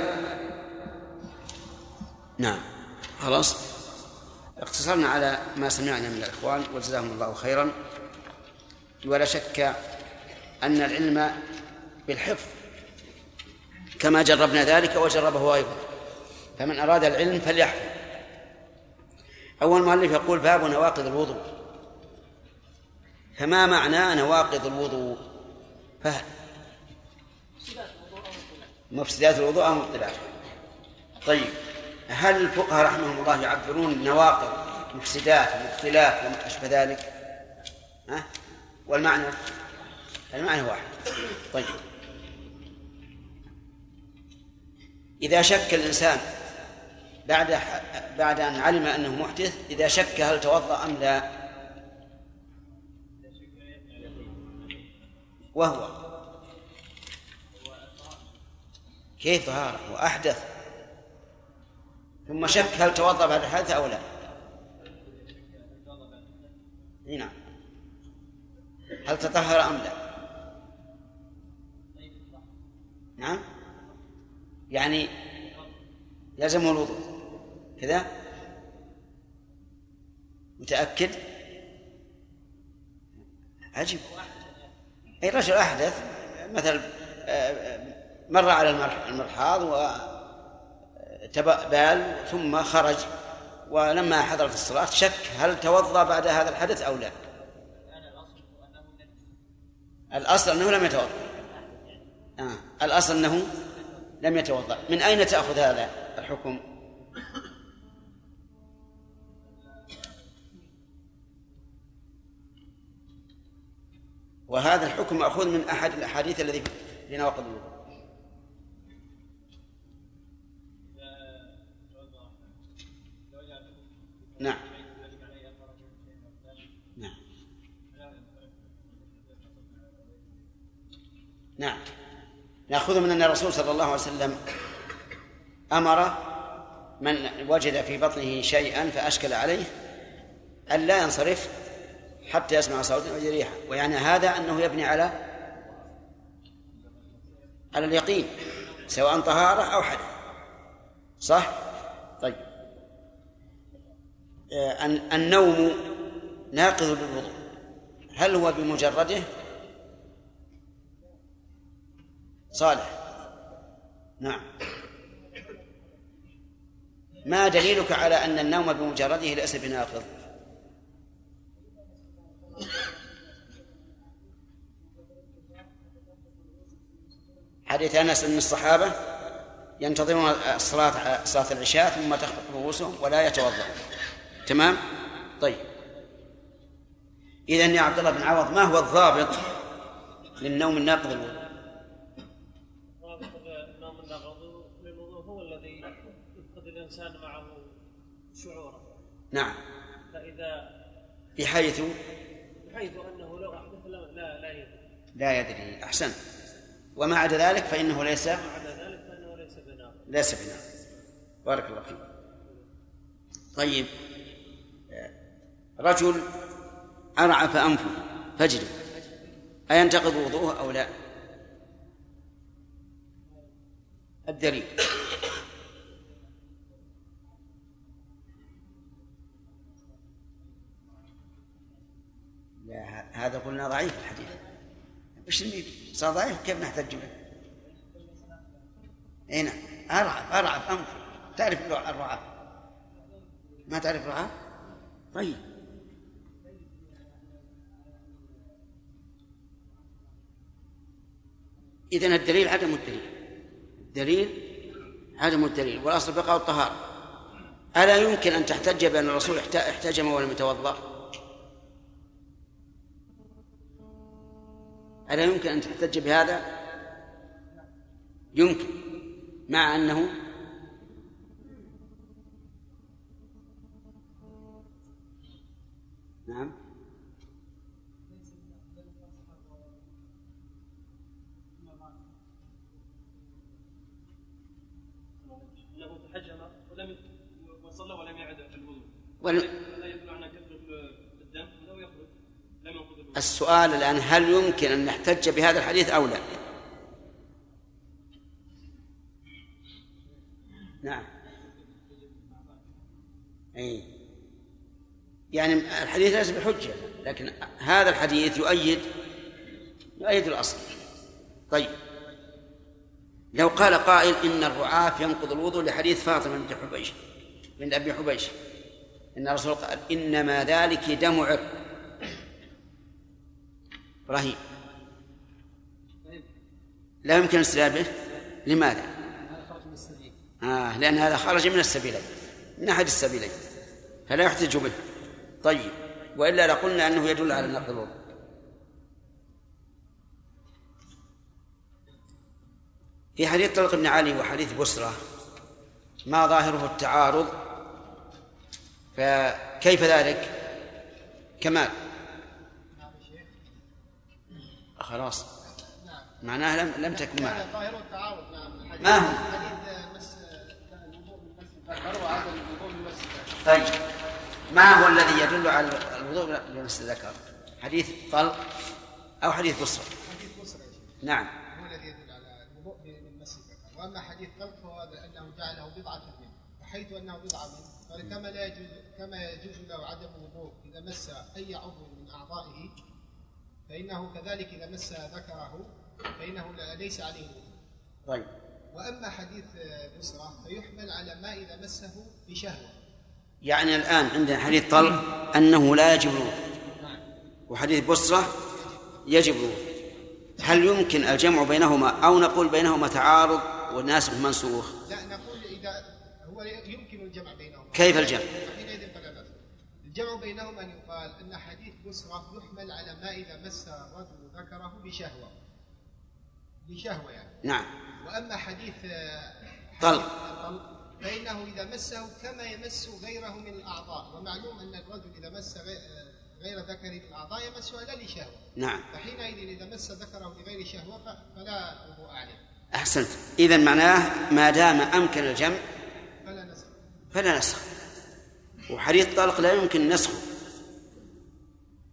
نعم. خلاص؟ اقتصرنا على ما سمعنا من الإخوان وجزاهم الله خيرا. ولا شك أن العلم بالحفظ كما جربنا ذلك وجربه أيضا. فمن أراد العلم فليحفظ. أول مؤلف يقول باب نواقض الوضوء. فما معنى نواقض الوضوء؟ فهل مفسدات الوضوء أو مبطلات طيب. هل الفقهاء رحمهم الله يعبرون نواقض مفسدات مبطلات وما أشبه ذلك؟ ها؟ والمعنى؟ المعنى واحد. طيب. إذا شك الإنسان بعد بعد أن علم أنه محدث إذا شك هل توضأ أم لا؟ وهو. كيف طهارة وأحدث. ثم شك هل توضأ بعد الحدث أو لا. نعم. هل تطهر أم لا؟ نعم. يعني يلزمه الوضوء. كذا؟ متأكد؟ عجيب. أي رجل أحدث مثلا آه، آه، مر على المرحاض وتبال ثم خرج. ولما حضرت الصلاة شك هل توضأ بعد هذا الحدث أو لا. الأصل أنه لم يتوضأ. آه. الأصل أنه لم يتوضأ. من أين تأخذ هذا الحكم؟ وهذا الحكم مأخوذ من أحد الأحاديث الذي في نواقض الوضوء نعم. نعم. نعم. نأخذ من أن الرسول صلى الله عليه وسلم أمر من وجد في بطنه شيئا فأشكل عليه أن لا ينصرف حتى يسمع صوتا ويجد ريحا ويعني هذا أنه يبني على على اليقين سواء طهارة أو حدث صح؟ طيب. النوم ناقض للوضوء هل هو بمجرده؟ صالح. نعم. ما دليلك على أن النوم بمجرده ليس بناقض؟ حديث أنس أن الصحابة ينتظرون الصلاة صلاة العشاء ثم تخفق رؤوسهم ولا يتوضأون. تمام؟ طيب. إذا يا عبد الله بن عوض ما هو الضابط للنوم الناقض؟ الوضوء الإنسان معه شعورا نعم. فإذا بحيث؟ بحيث أنه لو أحدث لا لا, يدري. لا يدري أحسن. وما عدا ذلك فإنه ليس وما عدا ذلك فإنه ليس بناء ليس بناء بارك الله فيك. طيب. رجل أرعف أنفه فجر أينتقض وضوءه أو لا؟ الدليل. هذا قلنا ضعيف الحديث. وش نريد؟ صار ضعيف؟ كيف نحتج به؟ إي نعم. ارعب ارعب انف تعرف الرعاف ما تعرف الرعاف؟ طيب. إذن الدليل عدم الدليل الدليل عدم الدليل والأصل بقاء الطهارة ألا يمكن أن تحتج بأن الرسول احتجم ولم يتوضأ؟ ألا يمكن أن تحتج بهذا؟ يمكن مع أنه الوضوء السؤال الآن هل يمكن أن نحتج بهذا الحديث أو لا؟ نعم. أي. يعني الحديث ليس بحجة لكن هذا الحديث يؤيد يؤيد الأصل. طيب. لو قال قائل إن الرعاف ينقض الوضوء لحديث فاطمة بنت حبيش بنت أبي حبيش إن الرسول قال إنما ذلك دم عرق إبراهيم لا يمكن الاستدلال لماذا؟ آه لأن هذا خرج من السبيلين من أحد السبيلين فلا يحتج به. طيب وإلا لقلنا أنه يدل على نقض الوضوء. في حديث طلق بن علي وحديث بسرة ما ظاهره التعارض فكيف ذلك؟ كمال. خلاص. معناها لم لم تكن معه نعم. ما هو؟ مس الذكر طيب. ما هو الذي يدل على الوضوء بمس الذكر؟ حديث طلق أو حديث بسرة حديث شيخ. نعم. هو الذي يدل على الوضوء من مس الذكر. وأما حديث طلق فهو انه جعله بضعة منه وحيث أنه بضعة منه. قال كما لا يجوز كما يجوز له عدم الوضوء إذا مس أي عضو من أعضائه فإنه كذلك إذا مس ذكره فإنه ليس عليه وضوء طيب. وأما حديث بصرى فيحمل على ما إذا مسه بشهوة. يعني الآن عندنا حديث طلق أنه لا يجب. الوضوء وحديث بسرة يجب. الوضوء هل يمكن الجمع بينهما أو نقول بينهما تعارض والناسخ منسوخ لا نقول اذا هو يمكن الجمع بينهما كيف الجمع؟ الجمع بينهما أن يقال أن حديث بسرى يحمل على ما إذا مس الرجل ذكره بشهوة. بشهوة يعني. نعم. وأما حديث آه، طلق. فإنه إذا مسه كما يمس غيره من الأعضاء. ومعلوم أن الرجل إذا مس آه، غير ذكره من الأعضاء يمسها لا لشهوة. نعم. فحينئذ إذا مس ذكره لغير شهوة ف- فلا وضوء عليه. أحسنت. إذا معناه ما دام أمكن الجمع فلا نسخ. وحديث طلق لا يمكن نسخه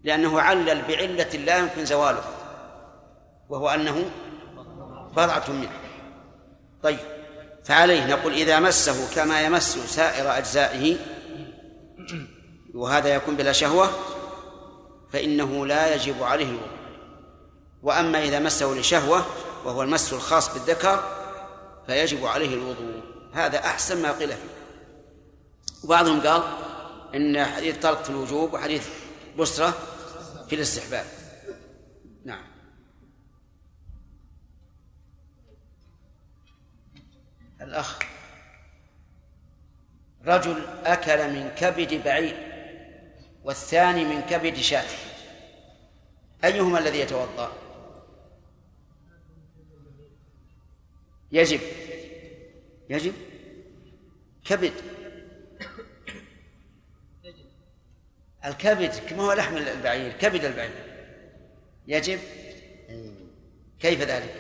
لأنه علل بعلة لا يمكن زواله وهو أنه بضعة منه. طيب فعليه نقول إذا مسه كما يمس سائر أجزائه وهذا يكون بلا شهوة فإنه لا يجب عليه الوضوء. وأما إذا مسه لشهوة وهو المس الخاص بالذكر فيجب عليه الوضوء. هذا أحسن ما قيل فيه. وبعضهم قال إن حديث طلق في الوجوب وحديث بسرة في الاستحباب. نعم. الأخ رجل أكل من كبد بعير والثاني من كبد شاة أيهما الذي يتوضأ؟ يجب. يجب. كبد. الكبد كما هو لحم البعير كبد البعير. يجب؟ كيف ذلك؟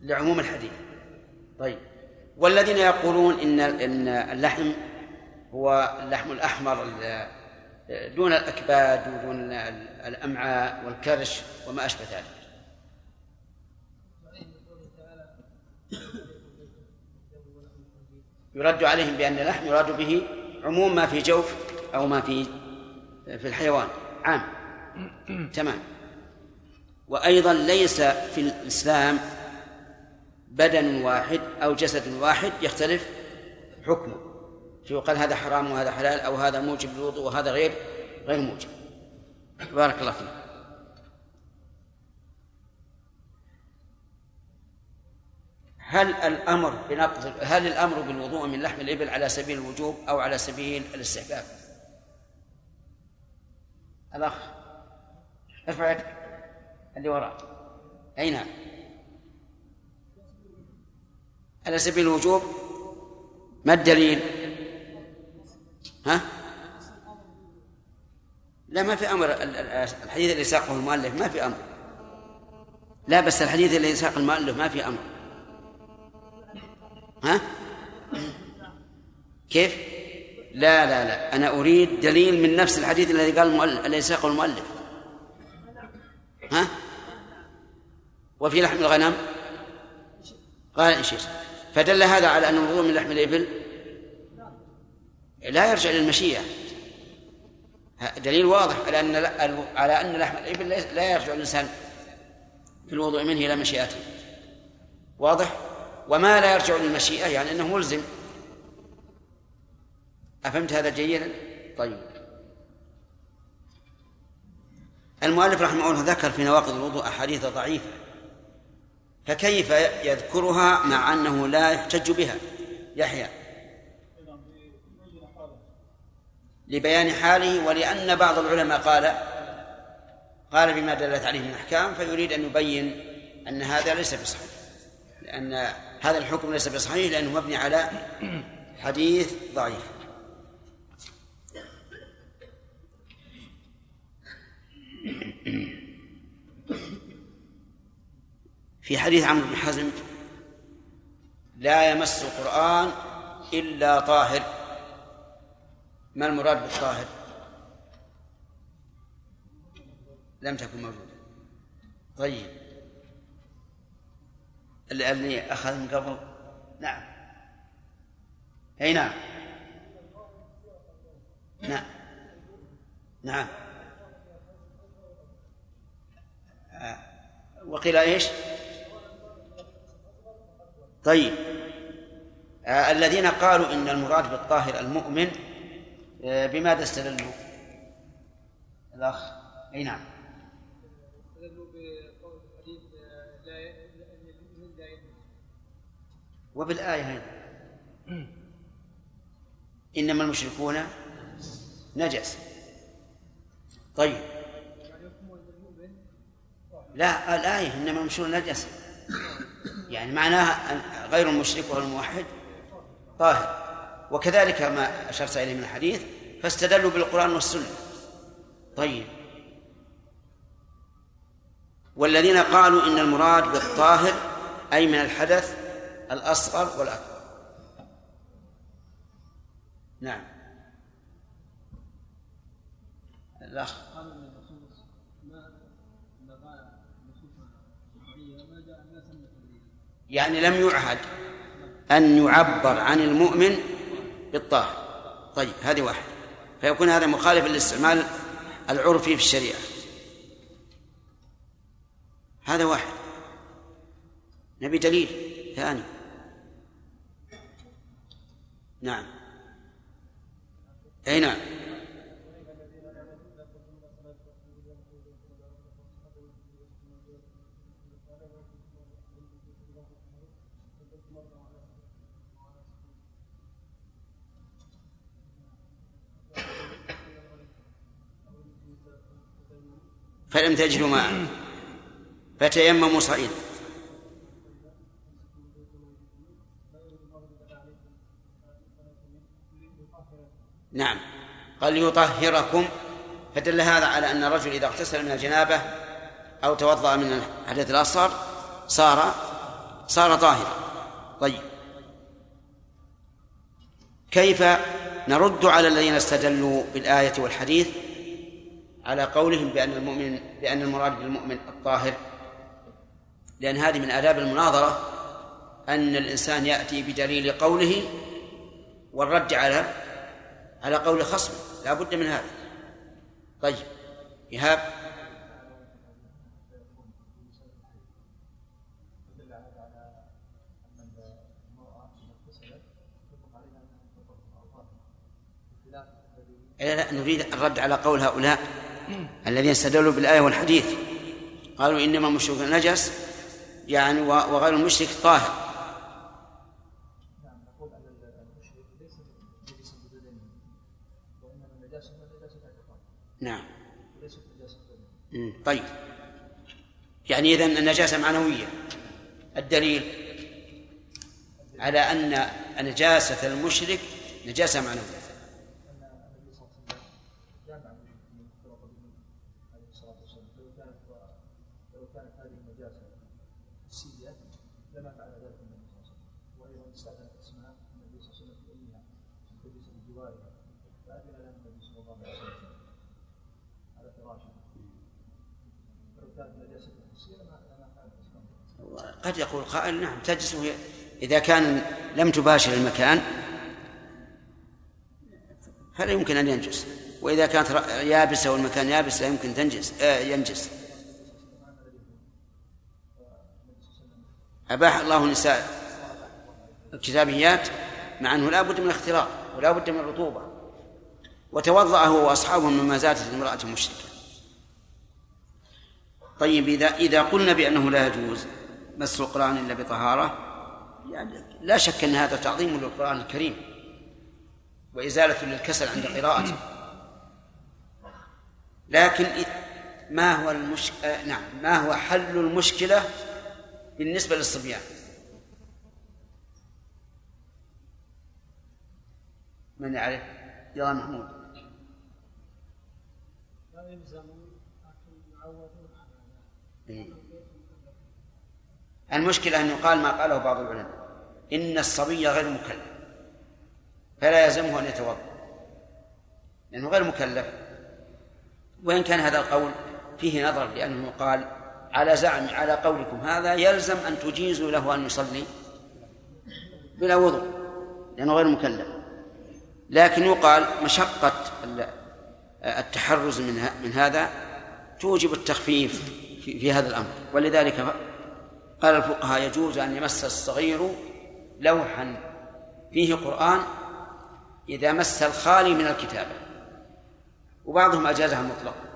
لعموم الحديث. طيب. والذين يقولون إن إن اللحم هو اللحم الأحمر ال- دون الأكباد ودون الأمعاء والكرش وما أشبه ذلك. يرد عليهم بأن اللحم يراد به عموم ما في جوف أو ما في في الحيوان. عام. تمام. وأيضا ليس في الإسلام بدن واحد أو جسد واحد يختلف حكمه. فيقال هذا حرام وهذا حلال أو هذا موجب للوضوء وهذا غير غير موجب. بارك الله فيك. هل الأمر بنقض هل الأمر بالوضوء من لحم الإبل على سبيل الوجوب أو على سبيل الاستحباب؟ الأخ ارفع يدك. اللي وراء. اي نعم على سبيل الوجوب؟ ما الدليل؟ ها؟ لا ما في أمر. ال- ال- الحديث اللي ساقه المؤلف ما في أمر. لا بس الحديث اللي ساق المؤلف ما في أمر. ها؟ كيف؟ لا لا لا. أنا أريد دليل من نفس الحديث الذي قال المؤلف الذي ساقه المؤلف. ها؟ وفي لحم الغنم؟ قال إيش فدل هذا على أن الوضوء من لحم الإبل لا يرجع للمشيئة دليل واضح على أن على أن لحم الإبل لا يرجع الإنسان في الوضوء منه إلى مشيئته. واضح؟ وما لا يرجع للمشيئة يعني أنه ملزم. أفهمت هذا جيدا؟ طيب. المؤلف رحمه الله ذكر في نواقض الوضوء أحاديث ضعيفة فكيف يذكرها مع أنه لا يحتج بها؟ يحيى. لبيان حاله ولأن بعض العلماء قال قال بما دلت عليه من أحكام فيريد أن يبين أن هذا ليس بصحيح لأن هذا الحكم ليس بصحيح لأنه مبني على حديث ضعيف. في حديث عمرو بن حزم لا يمس القرآن إلا طاهر. ما المراد بالطاهر؟ لم تكن موجودة. طيب. اللي أخذ من قبل؟ نعم. أي نعم. نعم. نعم. آه. وقيل إيش؟ طيب. آه الذين قالوا إن المراد بالطاهر المؤمن آه بماذا استدلوا؟ الأخ. أي نعم. وبالآية أيضا. إنما المشركون نجس. طيب. لا الآية إنما المشركون نجس. يعني معناها غير المشرك وغير الموحد. طاهر. وكذلك ما أشرت إليه من الحديث فاستدلوا بالقرآن والسنة. طيب. والذين قالوا إن المراد بالطاهر أي من الحدث الأصغر والأكبر. نعم. الأخ. يعني لم يعهد أن يعبر عن المؤمن بالطاهر. طيب هذه واحد فيكون هذا مخالف للاستعمال العرفي في الشريعة. هذا واحد. نبي دليل ثاني. نعم. أي نعم. فلم تجدوا ماء فتيمموا صعيدا. نعم. قال ليطهركم. فدل هذا على أن الرجل إذا اغتسل من الجنابة أو توضأ من الحدث الأصغر صار صار طاهرا. طيب. كيف نرد على الذين استدلوا بالآية والحديث على قولهم بأن المؤمن بأن المراد بالمؤمن الطاهر؟ لأن هذه من آداب المناظرة أن الإنسان يأتي بدليل قوله والرد على على قول خصمه لا بد من هذا. طيب إيهاب. لا لا نريد الرد على قول هؤلاء الذين استدلوا بالآية والحديث. قالوا إنما المشرك نجس يعني وغير المشرك طاهر. نعم. طيب. يعني إذن النجاسة معنوية. الدليل على أن نجاسة المشرك نجاسة معنوية. قد يقول قائل نعم تجلس إذا كان لم تباشر المكان فلا يمكن أن ينجس. وإذا كانت يابسة والمكان يابس لا يمكن تنجس آه ينجس. أباح الله النساء الكتابيات مع أنه لا بد من الاختراق ولا بد من الرطوبة. وتوضأ هو وأصحابه مما زادت امرأة مشركة طيب إذا إذا قلنا بأنه لا يجوز مس القرآن إلا بطهارة يعني لا شك أن هذا تعظيم للقرآن الكريم وإزالة للكسل عند قراءته. لكن ما هو المش... آه نعم ما هو حل المشكلة بالنسبة للصبيان؟ من يعرف؟ يا محمود. لا يلزم. المشكلة أن يقال ما قاله بعض العلماء. إن الصبي غير مكلف. فلا يلزمه أن يتوضأ. لأنه غير مكلف. وإن كان هذا القول فيه نظر لأنه قال على زعم على قولكم هذا يلزم أن تجيزوا له أن يصلي بلا وضوء. لأنه غير مكلف. لكن يقال مشقة التحرز من من هذا توجب التخفيف. في, هذا الأمر. ولذلك قال الفقهاء يجوز أن يمس الصغير لوحا. فيه قرآن إذا مس الخالي من الكتابة وبعضهم أجازها مطلقا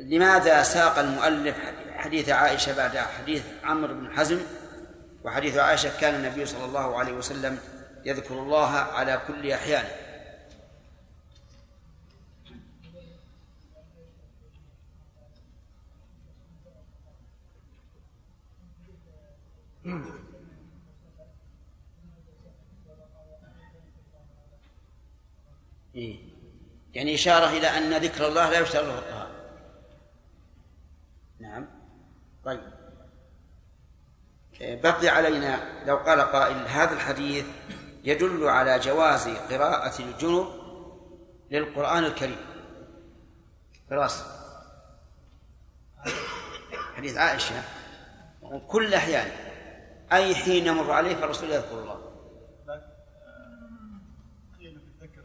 لماذا ساق المؤلف حديث عائشة بعد حديث عمرو بن حزم؟ وحديث عائشة كان النبي صلى الله عليه وسلم يذكر الله على كل أحيانه. يعني إشارة إلى أن ذكر الله لا يشترط له الطهارة نعم. طيب. إيه، بقي علينا لو قال قائل هذا الحديث يدل على جواز قراءة الجنب للقرآن الكريم. خلاص. حديث عائشة. كل أحيان. أي حين يمر عليه فالرسول يذكر الله.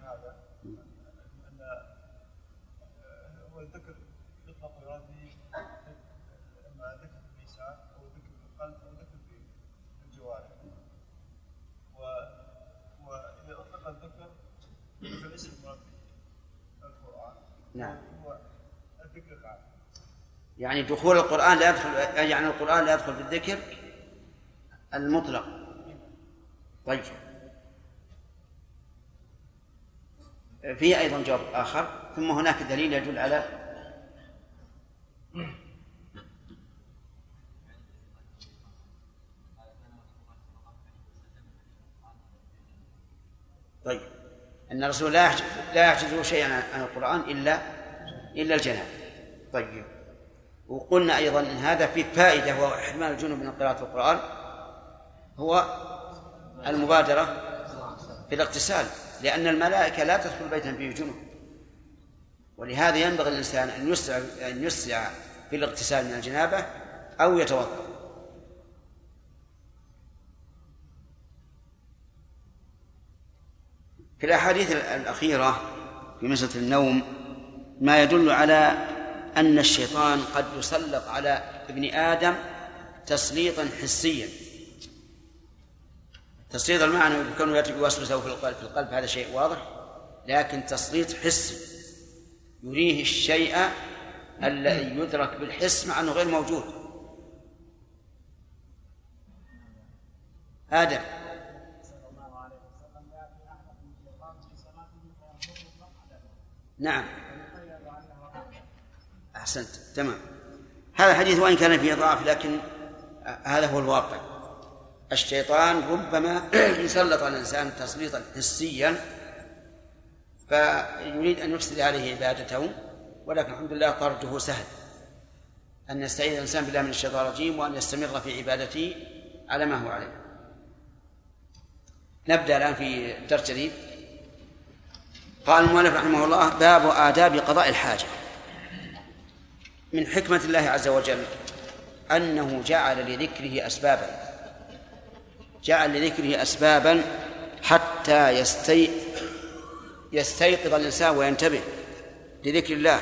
هذا ان هو اما ذكر في اللسان أو ذكر في القلب أو ذكر في الجوارح و واذا اطلق الذكر فليس القران نعم. هو الذكر العام يعني دخول القرآن لا يدخل يعني القرآن لا يدخل في الذكر المطلق. طيب. فيه أيضا جواب آخر. ثم هناك دليل يدل على طيب. أن الرسول لا يحجز لا شيئا عن القرآن إلا إلا الجناب طيب. وقلنا أيضا أن هذا فيه فائدة وهو إحمال الجنوب من قراءة القرآن. هو المبادرة في الاغتسال لأن الملائكة لا تدخل بيتا فيه جنوب ولهذا ينبغي الإنسان أن يسرع أن يسرع في الاغتسال من الجنابة أو يتوضأ. في الأحاديث الأخيرة في مسألة النوم ما يدل على أن الشيطان قد يسلط على ابن آدم تسليطا حسيا. تسليط المعنى يكون يوسوس في القلب في القلب هذا شيء واضح لكن تسليط حسي يريه الشيء الذي يدرك بالحس مع أنه غير موجود. آدم نعم. أحسنت تمام. هذا الحديث وإن كان فيه ضعف لكن هذا هو الواقع. الشيطان ربما يسلط على الإنسان تسليطا حسيا فيريد أن يفسد عليه عبادته ولكن الحمد لله طرده سهل. أن يستعيذ الإنسان بالله من الشيطان الرجيم وأن يستمر في عبادته على ما هو عليه. نبدأ الآن في درس جديد. قال المؤلف رحمه الله باب آداب قضاء الحاجة. من حكمة الله عز وجل أنه جعل لذكره أسبابا. جعل لذكره أسبابا حتى يستي يستيقظ الإنسان وينتبه لذكر الله.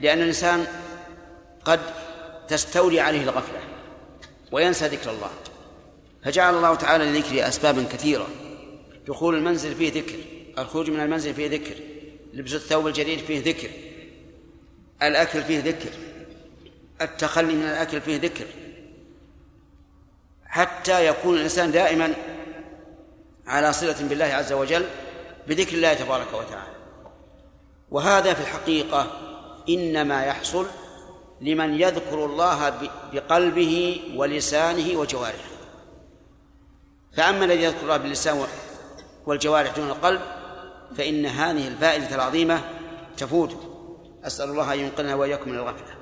لأن الإنسان قد تستولي عليه الغفلة وينسى ذكر الله. فجعل الله تعالى لذكره أسبابا كثيرة. دخول المنزل فيه ذكر الخروج من المنزل فيه ذكر لبس الثوب الجديد فيه ذكر الأكل فيه ذكر التخلي من الأكل فيه ذكر. حتى يكون الإنسان دائما على صلة بالله عز وجل بذكر الله تبارك وتعالى. وهذا في الحقيقة إنما يحصل لمن يذكر الله بقلبه ولسانه وجوارحه. فأما الذي يذكر الله باللسان والجوارح دون القلب فإن هذه الفائدة العظيمة تفوته أسأل الله أن ينقلنا وإياكم من الغفلة.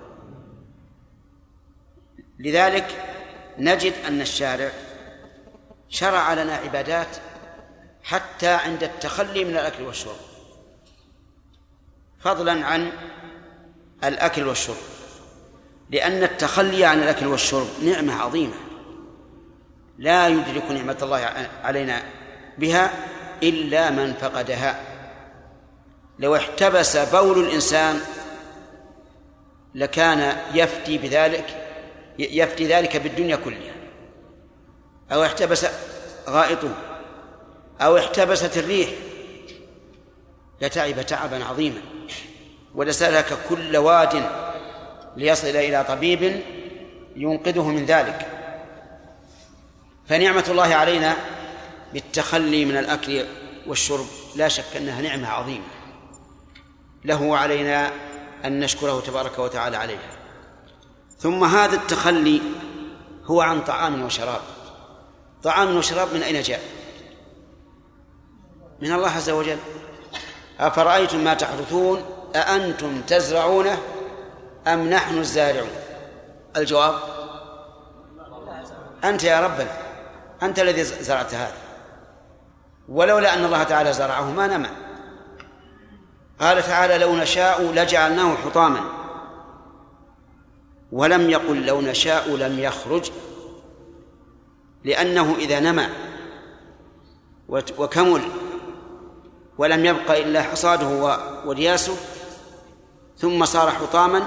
لذلك نجد أن الشارع شرع لنا عبادات حتى عند التخلي من الأكل والشرب. فضلا عن الأكل والشرب. لأن التخلي عن الأكل والشرب نعمة عظيمة. لا يدرك نعمة الله علينا بها إلا من فقدها. لو احتبس بول الإنسان لكان يفتي بذلك يفتي ذلك بالدنيا كلها. أو احتبس غائطه. أو احتبست الريح. لتعب تعبا عظيما. ولسلك كل واد ليصل إلى طبيب ينقذه من ذلك. فنعمة الله علينا بالتخلي من الأكل والشرب لا شك أنها نعمة عظيمة. له علينا أن نشكره تبارك وتعالى عليها. ثم هذا التخلي هو عن طعام وشراب. طعام وشراب من أين جاء؟ من الله عز وجل. أفرأيتم ما تحرثون أأنتم تزرعونه أم نحن الزارعون؟ الجواب أنت يا ربنا أنت الذي زرعت هذا. ولولا أن الله تعالى زرعه ما نمى. قال تعالى لو نشاء لجعلناه حطاما. ولم يقل لو نشاء لم يخرج لأنه إذا نمى وكمل ولم يبق إلا حصاده ورياسه ثم صار حطاما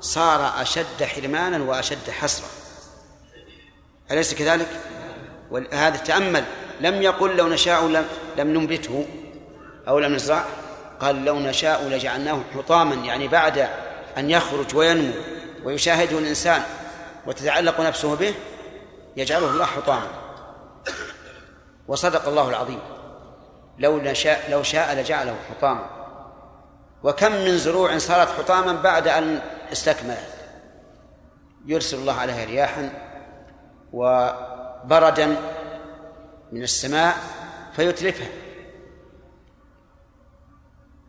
صار أشد حرمانا وأشد حسرة أليس كذلك؟ وهذا تأمل. لم يقل لو نشاء لم, لم ننبته أو لم نزرعه. قال لو نشاء لجعلناه حطاما يعني بعد أن يخرج وينمو. ويشاهده الإنسان وتتعلق نفسه به يجعله الله حطاما. وصدق الله العظيم. لو نشاء لو شاء لجعله حطاما. وكم من زروع صارت حطاما بعد أن استكملت. يرسل الله عليها رياحا وبردا من السماء فيتلفها.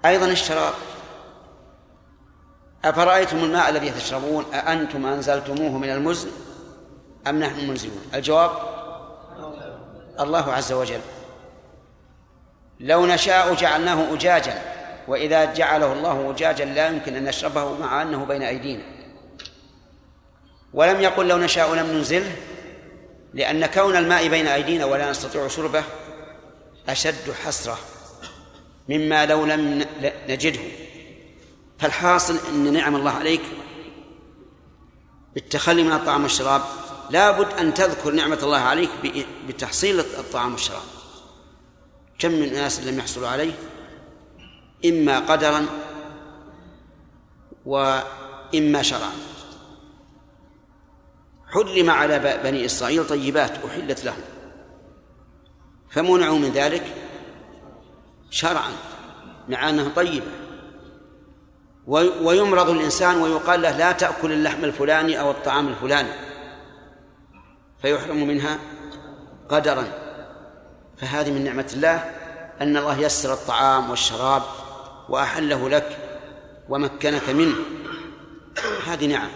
أيضا الشراب أفرأيتم الماء الذي تشربون؟ أأنتم أنزلتموه من المزن أم نحن المنزلون الجواب الله عز وجل. لو نشاء جعلناه أجاجا وإذا جعله الله أجاجا لا يمكن أن نشربه مع أنه بين أيدينا. ولم يقل لو نشاء لم ننزله لأن كون الماء بين أيدينا ولا نستطيع شربه أشد حسرة مما لو لم نجده. فالحاصل أن نعم الله عليك بالتخلي من الطعام والشراب. لابد أن تذكر نعمة الله عليك بتحصيل الطعام والشراب. كم من ناس لم يحصلوا عليه؟ إما قدرا وإما شرعا. حرم على بني إسرائيل طيبات أحلت لهم. فمنعوا من ذلك شرعا مع أنها طيبة. ويمرض الإنسان ويقال له لا تأكل اللحم الفلاني أو الطعام الفلاني. فيحرم منها قدرا. فهذه من نعمة الله أن الله يسر الطعام والشراب وأحله لك ومكنك منه. هذه نعم.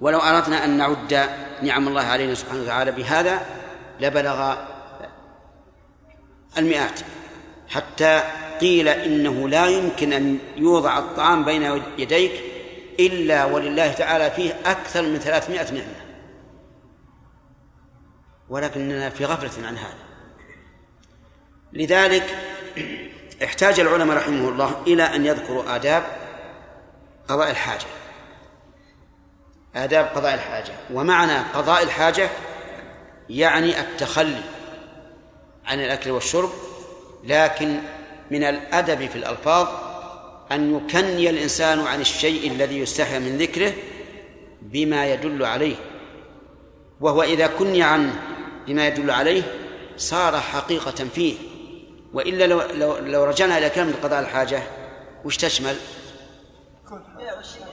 ولو أردنا أن نعد نعم الله علينا سبحانه وتعالى بهذا لبلغ المئات. حتى قيل إنه لا يمكن أن يوضع الطعام بين يديك إلا ولله تعالى فيه أكثر من ثلاثمائة نعمة. ولكننا في غفلة عن هذا. لذلك احتاج العلماء رحمه الله إلى أن يذكروا آداب قضاء الحاجة. آداب قضاء الحاجة. ومعنى قضاء الحاجة يعني التخلي عن الأكل والشرب لكن من الأدب في الألفاظ أن يكني الإنسان عن الشيء الذي يستحي من ذكره بما يدل عليه. وهو إذا كني عنه بما يدل عليه صار حقيقة فيه. وإلا لو, لو, لو رجعنا إلى كلمة قضاء الحاجة وش تشمل؟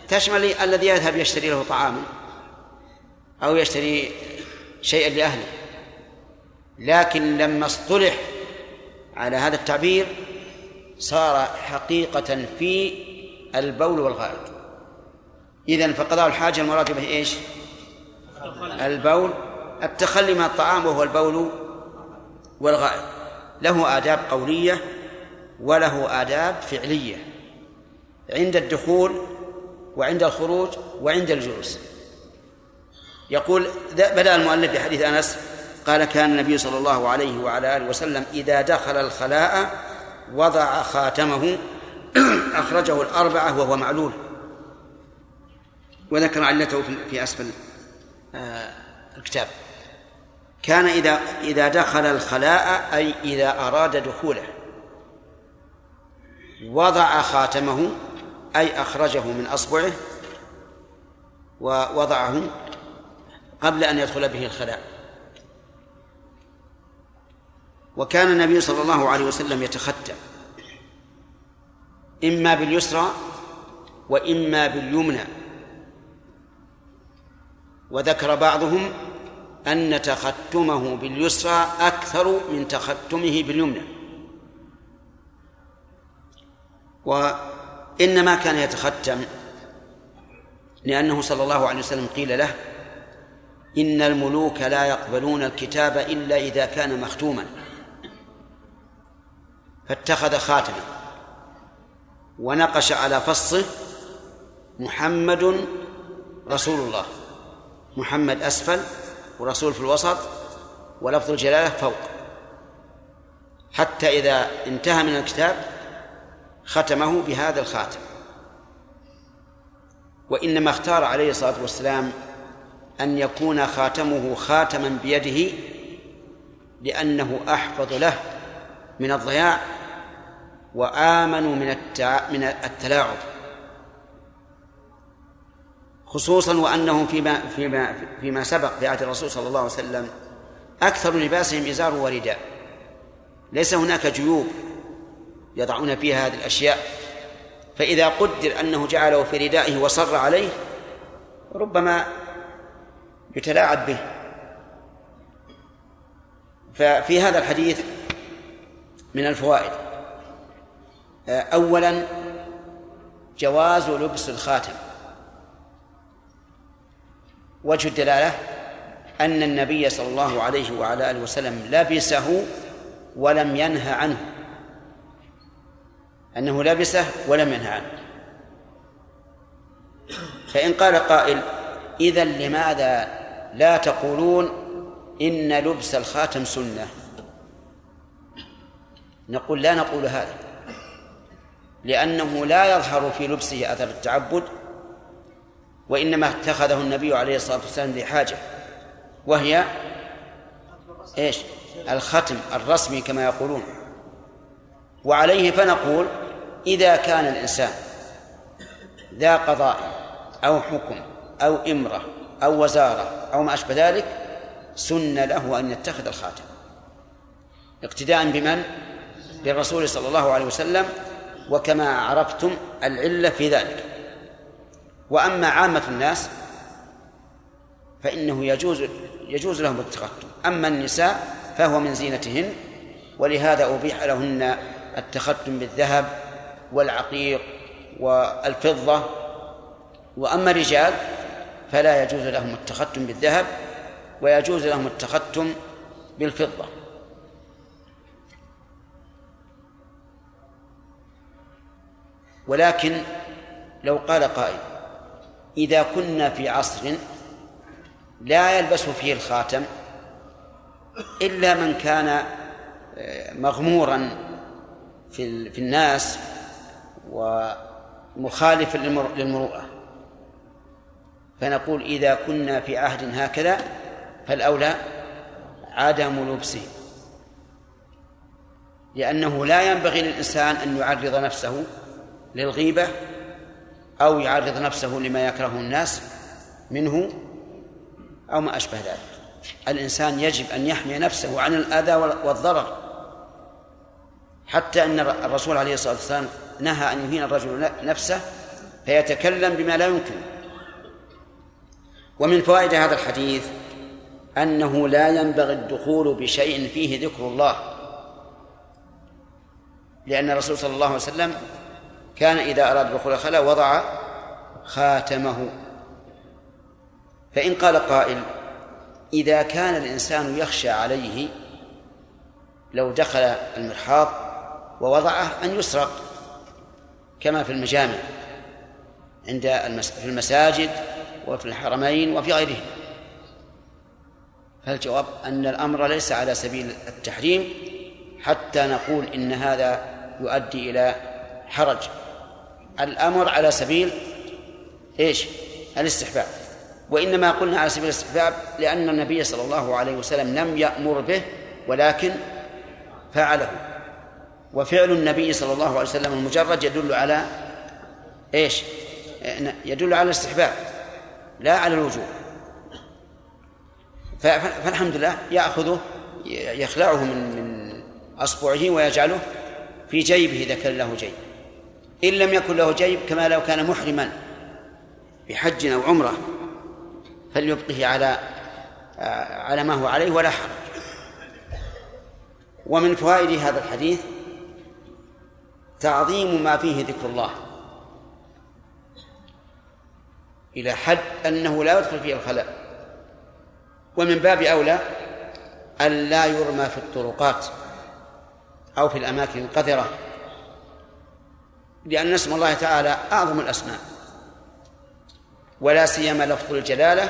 تشمل الذي يذهب يشتري له طعاما أو يشتري شيئا لأهله. لكن لما اصطلح على هذا التعبير صار حقيقة في البول والغائط. إذن فقضاء الحاجة المراد به إيش؟ البول. التخلي من الطعام وهو البول والغائط. له آداب قولية وله آداب فعلية. عند الدخول وعند الخروج وعند الجلوس. يقول بدأ المؤلف بحديث أنس قال كان النبي صلى الله عليه وعلى آله وسلم إذا دخل الخلاء وضع خاتمه أخرجه الأربعة وهو معلول. وذكر علته في أسفل آه، الكتاب. كان إذا إذا دخل الخلاء أي إذا أراد دخوله. وضع خاتمه أي أخرجه من أصبعه ووضعه قبل أن يدخل به الخلاء. وكان النبي صلى الله عليه وسلم يتختم إما باليسرى وإما باليمنى. وذكر بعضهم أن تختمه باليسرى أكثر من تختمه باليمنى. وإنما كان يتختم لأنه صلى الله عليه وسلم قيل له إن الملوك لا يقبلون الكتاب إلا إذا كان مختوما. فاتخذ خاتما. ونقش على فصه محمد رسول الله. محمد أسفل ورسول في الوسط ولفظ الجلالة فوق. حتى إذا انتهى من الكتاب ختمه بهذا الخاتم. وإنما اختار عليه الصلاة والسلام أن يكون خاتمه خاتما بيده لأنه أحفظ له من الضياع وآمن من التع... من التلاعب. خصوصا وأنهم فيما فيما فيما سبق في عهد الرسول صلى الله عليه وسلم أكثر لباسهم إزار ورداء. ليس هناك جيوب يضعون فيها هذه الأشياء. فإذا قدر أنه جعله في ردائه وصر عليه ربما يتلاعب به. ففي هذا الحديث من الفوائد. أولا جواز لبس الخاتم. وجه الدلالة أن النبي صلى الله عليه وعلى آله وسلم لبسه ولم ينهى عنه. أنه لبسه ولم ينهى عنه. فإن قال قائل إذا لماذا لا تقولون إن لبس الخاتم سنة؟ نقول لا نقول هذا. لأنه لا يظهر في لبسه أثر التعبد وإنما اتخذه النبي عليه الصلاة والسلام لحاجة وهي إيش؟ الختم الرسمي كما يقولون وعليه فنقول إذا كان الإنسان ذا قضاء أو حكم أو إمرة أو وزارة أو ما أشبه ذلك سن له أن يتخذ الخاتم اقتداء بمن؟ بالرسول صلى الله عليه وسلم وكما عرفتم العلة في ذلك. وأما عامة الناس فإنه يجوز يجوز لهم التختم أما النساء فهو من زينتهن ولهذا أبيح لهن التختم بالذهب والعقيق والفضة. وأما الرجال فلا يجوز لهم التختم بالذهب ويجوز لهم التختم بالفضة. ولكن لو قال قائل إذا كنا في عصر لا يلبس فيه الخاتم إلا من كان آه، مغمورا في في الناس ومخالفا للمروءة. فنقول إذا كنا في عهد هكذا فالأولى عدم لبسه لأنه لا ينبغي للإنسان أن يعرض نفسه للغيبة أو يعرض نفسه لما يكرهه الناس منه أو ما أشبه ذلك. الإنسان يجب أن يحمي نفسه عن الأذى والضرر. حتى أن الرسول عليه الصلاة والسلام نهى أن يهين الرجل نفسه فيتكلم بما لا يمكن. ومن فوائد هذا الحديث أنه لا ينبغي الدخول بشيء فيه ذكر الله. لأن الرسول صلى الله عليه وسلم كان إذا أراد دخول الخلاء وضع خاتمه. فإن قال قائل إذا كان الإنسان يخشى عليه لو دخل المرحاض ووضعه أن يسرق كما في المجامع عند في المساجد وفي الحرمين وفي غيرهم. فالجواب أن الأمر ليس على سبيل التحريم حتى نقول إن هذا يؤدي إلى حرج. الأمر على سبيل إيش؟ الاستحباب. وإنما قلنا على سبيل الاستحباب لأن النبي صلى الله عليه وسلم لم يأمر به ولكن فعله. وفعل النبي صلى الله عليه وسلم المجرد يدل على إيش؟ يدل على الاستحباب لا على الوجوب. فالحمد لله يأخذه يخلعه من من أصبعه ويجعله في جيبه إذا كان له جيب. إن لم يكن له جيب كما لو كان محرما بحج أو عمرة فليبقه على على ما هو عليه ولا حرج. ومن فوائد هذا الحديث تعظيم ما فيه ذكر الله إلى حد أنه لا يدخل فيه الخلاء. ومن باب أولى أن لا يرمى في الطرقات أو في الأماكن القذرة. لأن اسم الله تعالى أعظم الأسماء ولا سيما لفظ الجلالة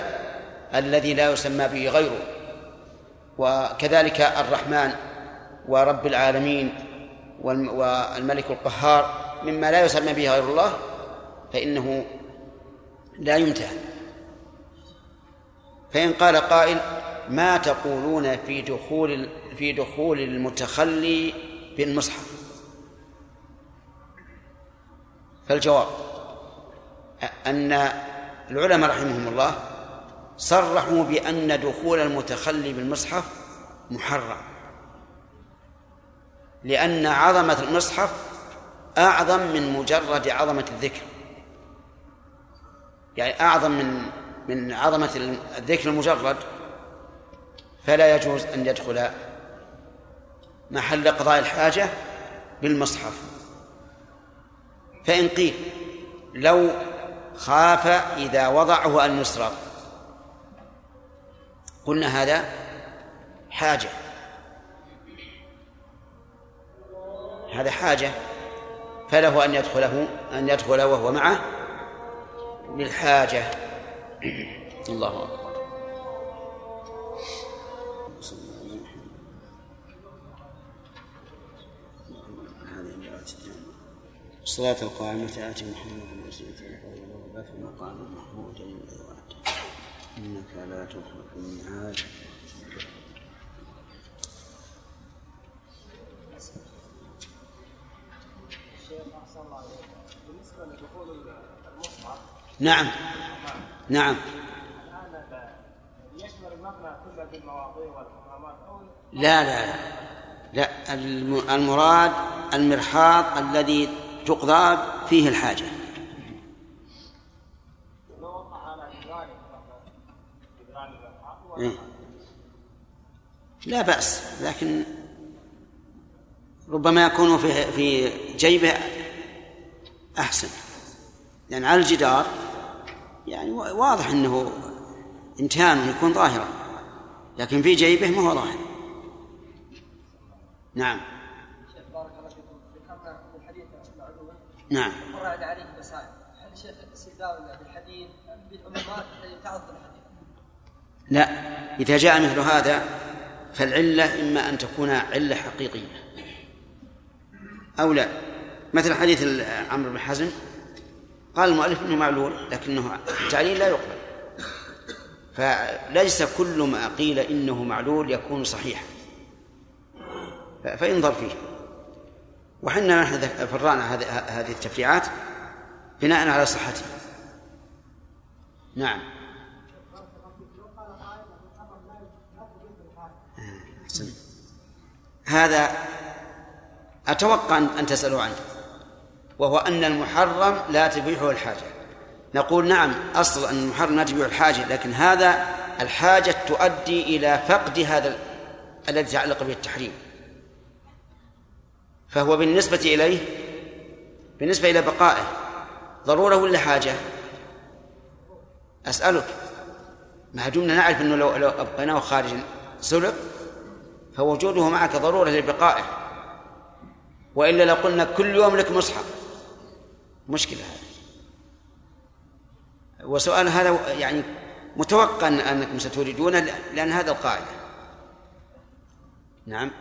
الذي لا يسمى به غيره وكذلك الرحمن ورب العالمين والملك القهار مما لا يسمى به غير الله فإنه لا يمتهن فإن قال قائل ما تقولون في دخول في دخول المتخلي بالمصحف؟ فالجواب أن العلماء رحمهم الله صرحوا بأن دخول المتخلي بالمصحف محرم لأن عظمة المصحف أعظم من مجرد عظمة الذكر يعني أعظم من من عظمة الذكر المجرد فلا يجوز أن يدخل محل قضاء الحاجة بالمصحف. فإن قيل لو خاف إذا وضعه أن يسرق قلنا هذا حاجة. هذا حاجة. فله أن يدخله أن يدخل وهو معه للحاجة. الله أكبر. الصلاة القائمة آتي محمد الوسيلة والفضيلة في مقام محمود وعد إنك لا تخلف الميعاد. نعم. نعم. لا لا لا. المراد المرحاض الذي تقضى فيه الحاجة. إيه؟ لا بأس لكن ربما يكون في في جيبه أحسن. لأن على الجدار يعني واضح أنه امتهان يكون ظاهرا لكن في جيبه ما هو ظاهر. نعم. نعم. ورد عليه مسائل. هل شيخ الاستدلال بالحديث بالعمومات التي تعرض الحديث لا. إذا جاء مثل هذا فالعلة إما أن تكون علة حقيقية أو لا. مثل حديث عمرو بن حزم قال المؤلف إنه معلول لكنه التعليل لا يقبل. فليس كل ما قيل إنه معلول يكون صحيحا. فينظر فيه وحنا نحن فرعنا هذه التفريعات بناء على صحته نعم. هذا أتوقع أن تسألوا عنه وهو أن المحرم لا تبيحه الحاجة. نقول نعم أصل أن المحرم لا تبيحه الحاجة لكن هذا الحاجة تؤدي إلى فقد هذا ال- الذي يتعلق به التحريم. فهو بالنسبة إليه بالنسبة إلى بقائه ضرورة ولا حاجة؟ أسألك. ما دمنا نعرف أنه لو, لو أبقيناه خارجا سلب فوجوده معك ضرورة لبقائه. وإلا لو قلنا كل يوم لك مصحف. مشكلة هذه. وسؤال هذا يعني متوقع أن- أنكم ستريدونه لأن هذا القاعدة. نعم.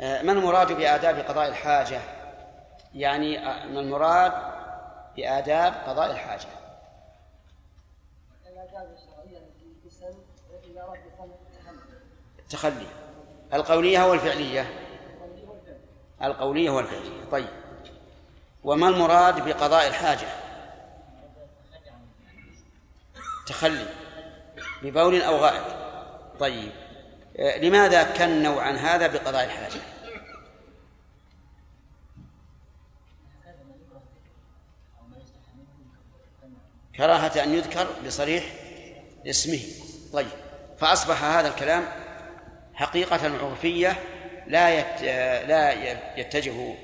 ما المراد بآداب قضاء الحاجة؟ يعني آه، ما المراد بآداب قضاء الحاجة؟ التخلي القولية والفعلية. القولية والفعلية. طيب. وما المراد بقضاء الحاجة؟ تخلي. ببول أو غائط طيب. آه، لماذا كنوا عن هذا بقضاء الحاجة؟ كراهة أن يذكر بصريح اسمه. طيب فأصبح هذا الكلام حقيقة عرفية لا يت... لا يتجه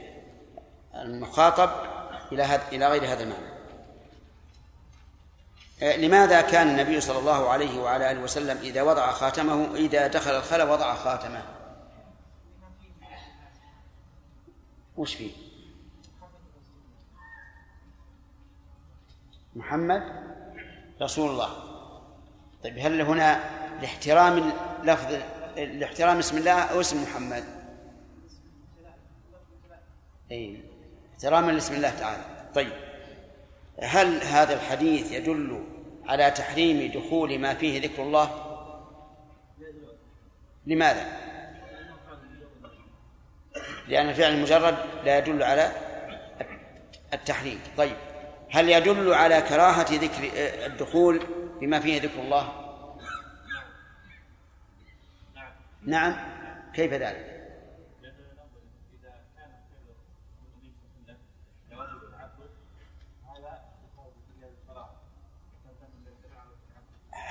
المخاطب إلى هذا إلى غير هذا المعنى. آه، لماذا كان النبي صلى الله عليه وعلى آله وسلم إذا وضع خاتمه إذا دخل الخلاء وضع خاتمه؟ وش فيه؟ محمد رسول الله. طيب هل هنا لاحترام لفظ لاحترام اسم الله أو اسم محمد؟ اي احتراما لاسم الله تعالى. طيب هل هذا الحديث يدل على تحريم دخول ما فيه ذكر الله؟ لماذا؟ لأن الفعل المجرد لا يدل على التحريم طيب هل يدل على كراهة ذكر الدخول بما فيه ذكر الله؟ نعم كيف ذلك؟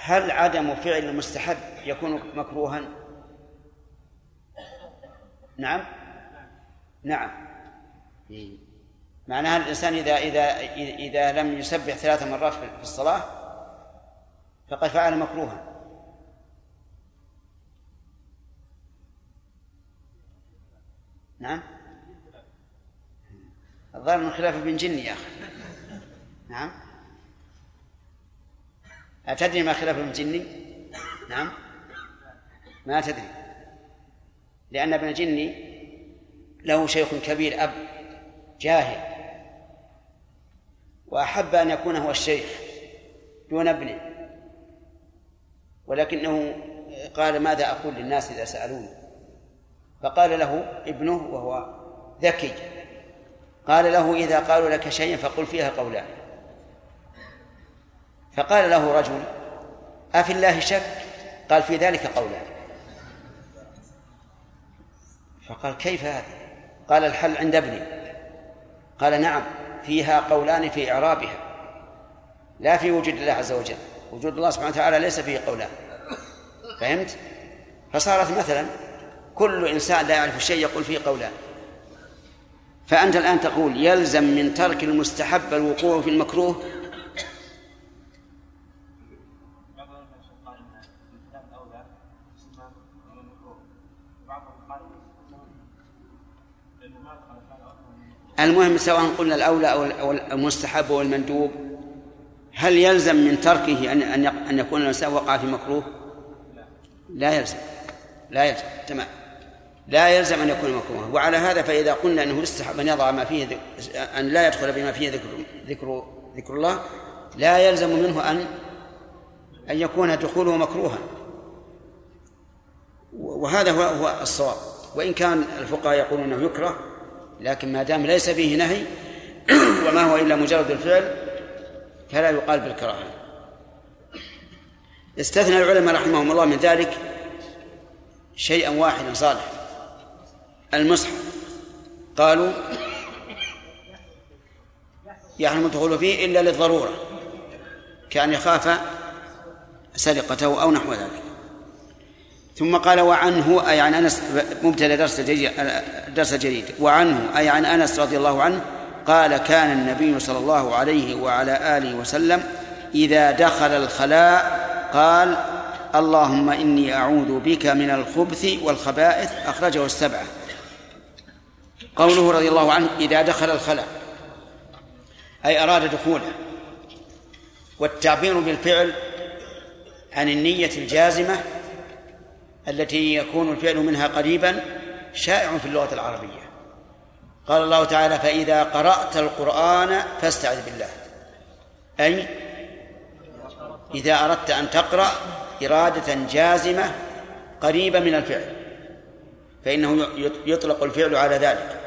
هل عدم فعل المستحب يكون مكروها؟ نعم. نعم. معناها الإنسان إذا إذا إذا لم يسبح ثلاث مرات في الصلاة فقد فعل مكروها. نعم. الظاهر من خلاف ابن جني يا أخي. نعم. أتدري ما خلاف ابن جني؟ نعم. ما تدري لأن ابن جني له شيخ كبير أب جاهل. وأحب أن يكون هو الشيخ دون ابنه. ولكنه قال ماذا أقول للناس إذا سألوني؟ فقال له ابنه وهو ذكي. قال له إذا قالوا لك شيئا فقل فيها قولان فقال له رجل أفي الله شك؟ قال في ذلك قولان فقال كيف هذا قال الحل عند ابني. قال نعم فيها قولان في إعرابها. لا في وجود الله عز وجل. وجود الله سبحانه وتعالى ليس فيه قولان. فهمت؟ فصارت مثلا كل إنسان لا يعرف الشيء يقول فيه قولان. فأنت الآن تقول يلزم من ترك المستحب الوقوع في المكروه المهم سواء قلنا الأولى أو المستحب أو المندوب هل يلزم من تركه أن أن أن يكون الإنسان وقع في مكروه؟ لا يلزم. لا يلزم. تمام. لا يلزم أن يكون مكروها وعلى هذا فإذا قلنا أنه يستحب أن يضع ما فيه أن لا يدخل بما فيه ذكر ذكر ذكر الله لا يلزم منه أن أن يكون دخوله مكروها. وهذا هو هو الصواب. وإن كان الفقهاء يقولون أنه يكره لكن ما دام ليس فيه نهي وما هو إلا مجرد الفعل فلا يقال بالكراهة. استثنى العلماء رحمهم الله من ذلك شيئا واحدا صالحا المصحف. قالوا يحرم الدخول فيه إلا للضرورة كأن يخاف سرقته أو نحو ذلك. ثم قال وعنه أي عن أنس مبتدأ درس درس جديد. وعنه أي عن أنس رضي الله عنه قال كان النبي صلى الله عليه وعلى آله وسلم إذا دخل الخلاء قال اللهم إني أعوذ بك من الخبث والخبائث. أخرجه السبعة. قوله رضي الله عنه إذا دخل الخلاء. أي أراد دخوله. والتعبير بالفعل عن النية الجازمة التي يكون الفعل منها قريبا شائع في اللغة العربية. قال الله تعالى فإذا قرأت القرآن فاستعذ بالله. أي إذا أردت أن تقرأ إرادة جازمة قريبة من الفعل فإنه يطلق الفعل على ذلك.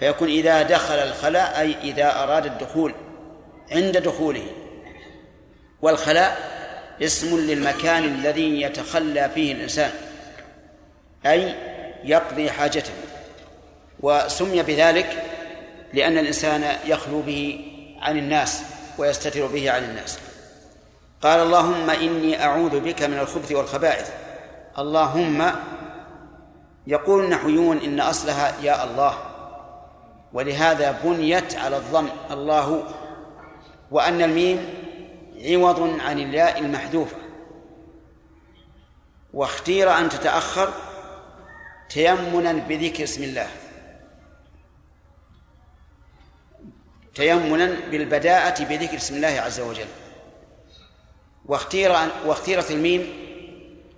فيكون إذا دخل الخلاء أي إذا أراد الدخول عند دخوله. والخلاء اسم للمكان الذي يتخلى فيه الإنسان. أي يقضي حاجته وسمي بذلك لأن الإنسان يخلو به عن الناس ويستتر به عن الناس. قال اللهم إني أعوذ بك من الخبث والخبائث. اللهم يقول النحويون إن أصلها يا الله ولهذا بنيت على الضم الله وأن الميم عوض عن الياء المحذوفة. واختير أن تتأخر تيمنا بذكر اسم الله. تيمنا بالبداءة بذكر اسم الله عز وجل. واختير واختيرت الميم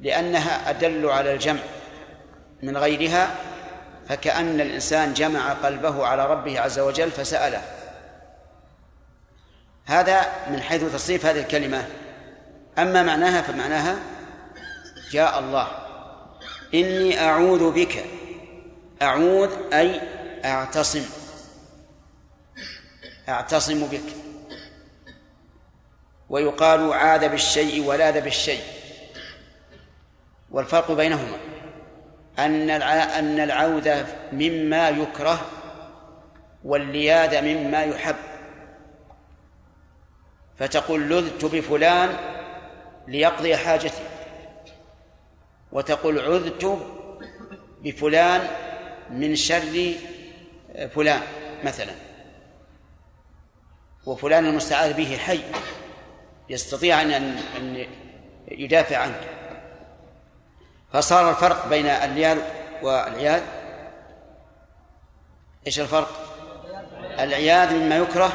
لأنها أدل على الجمع من غيرها فكأن الإنسان جمع قلبه على ربه عز وجل فسأله. هذا من حيث تصريف هذه الكلمة. أما معناها فمعناها يا الله. إني أعوذ بك. أعوذ أي أعتصم. أعتصم بك. ويقال عاذ بالشيء ولاذ بالشيء. والفرق بينهما. أن أن العوذ مما يكره واللياذ مما يحب. فتقول لذت بفلان ليقضي حاجتي. وتقول عذت بفلان من شر فلان مثلا. وفلان المستعاذ به حي يستطيع أن أن يدافع عنك. فصار الفرق بين اللياذ والعياذ إيش الفرق؟ العياذ مما يكره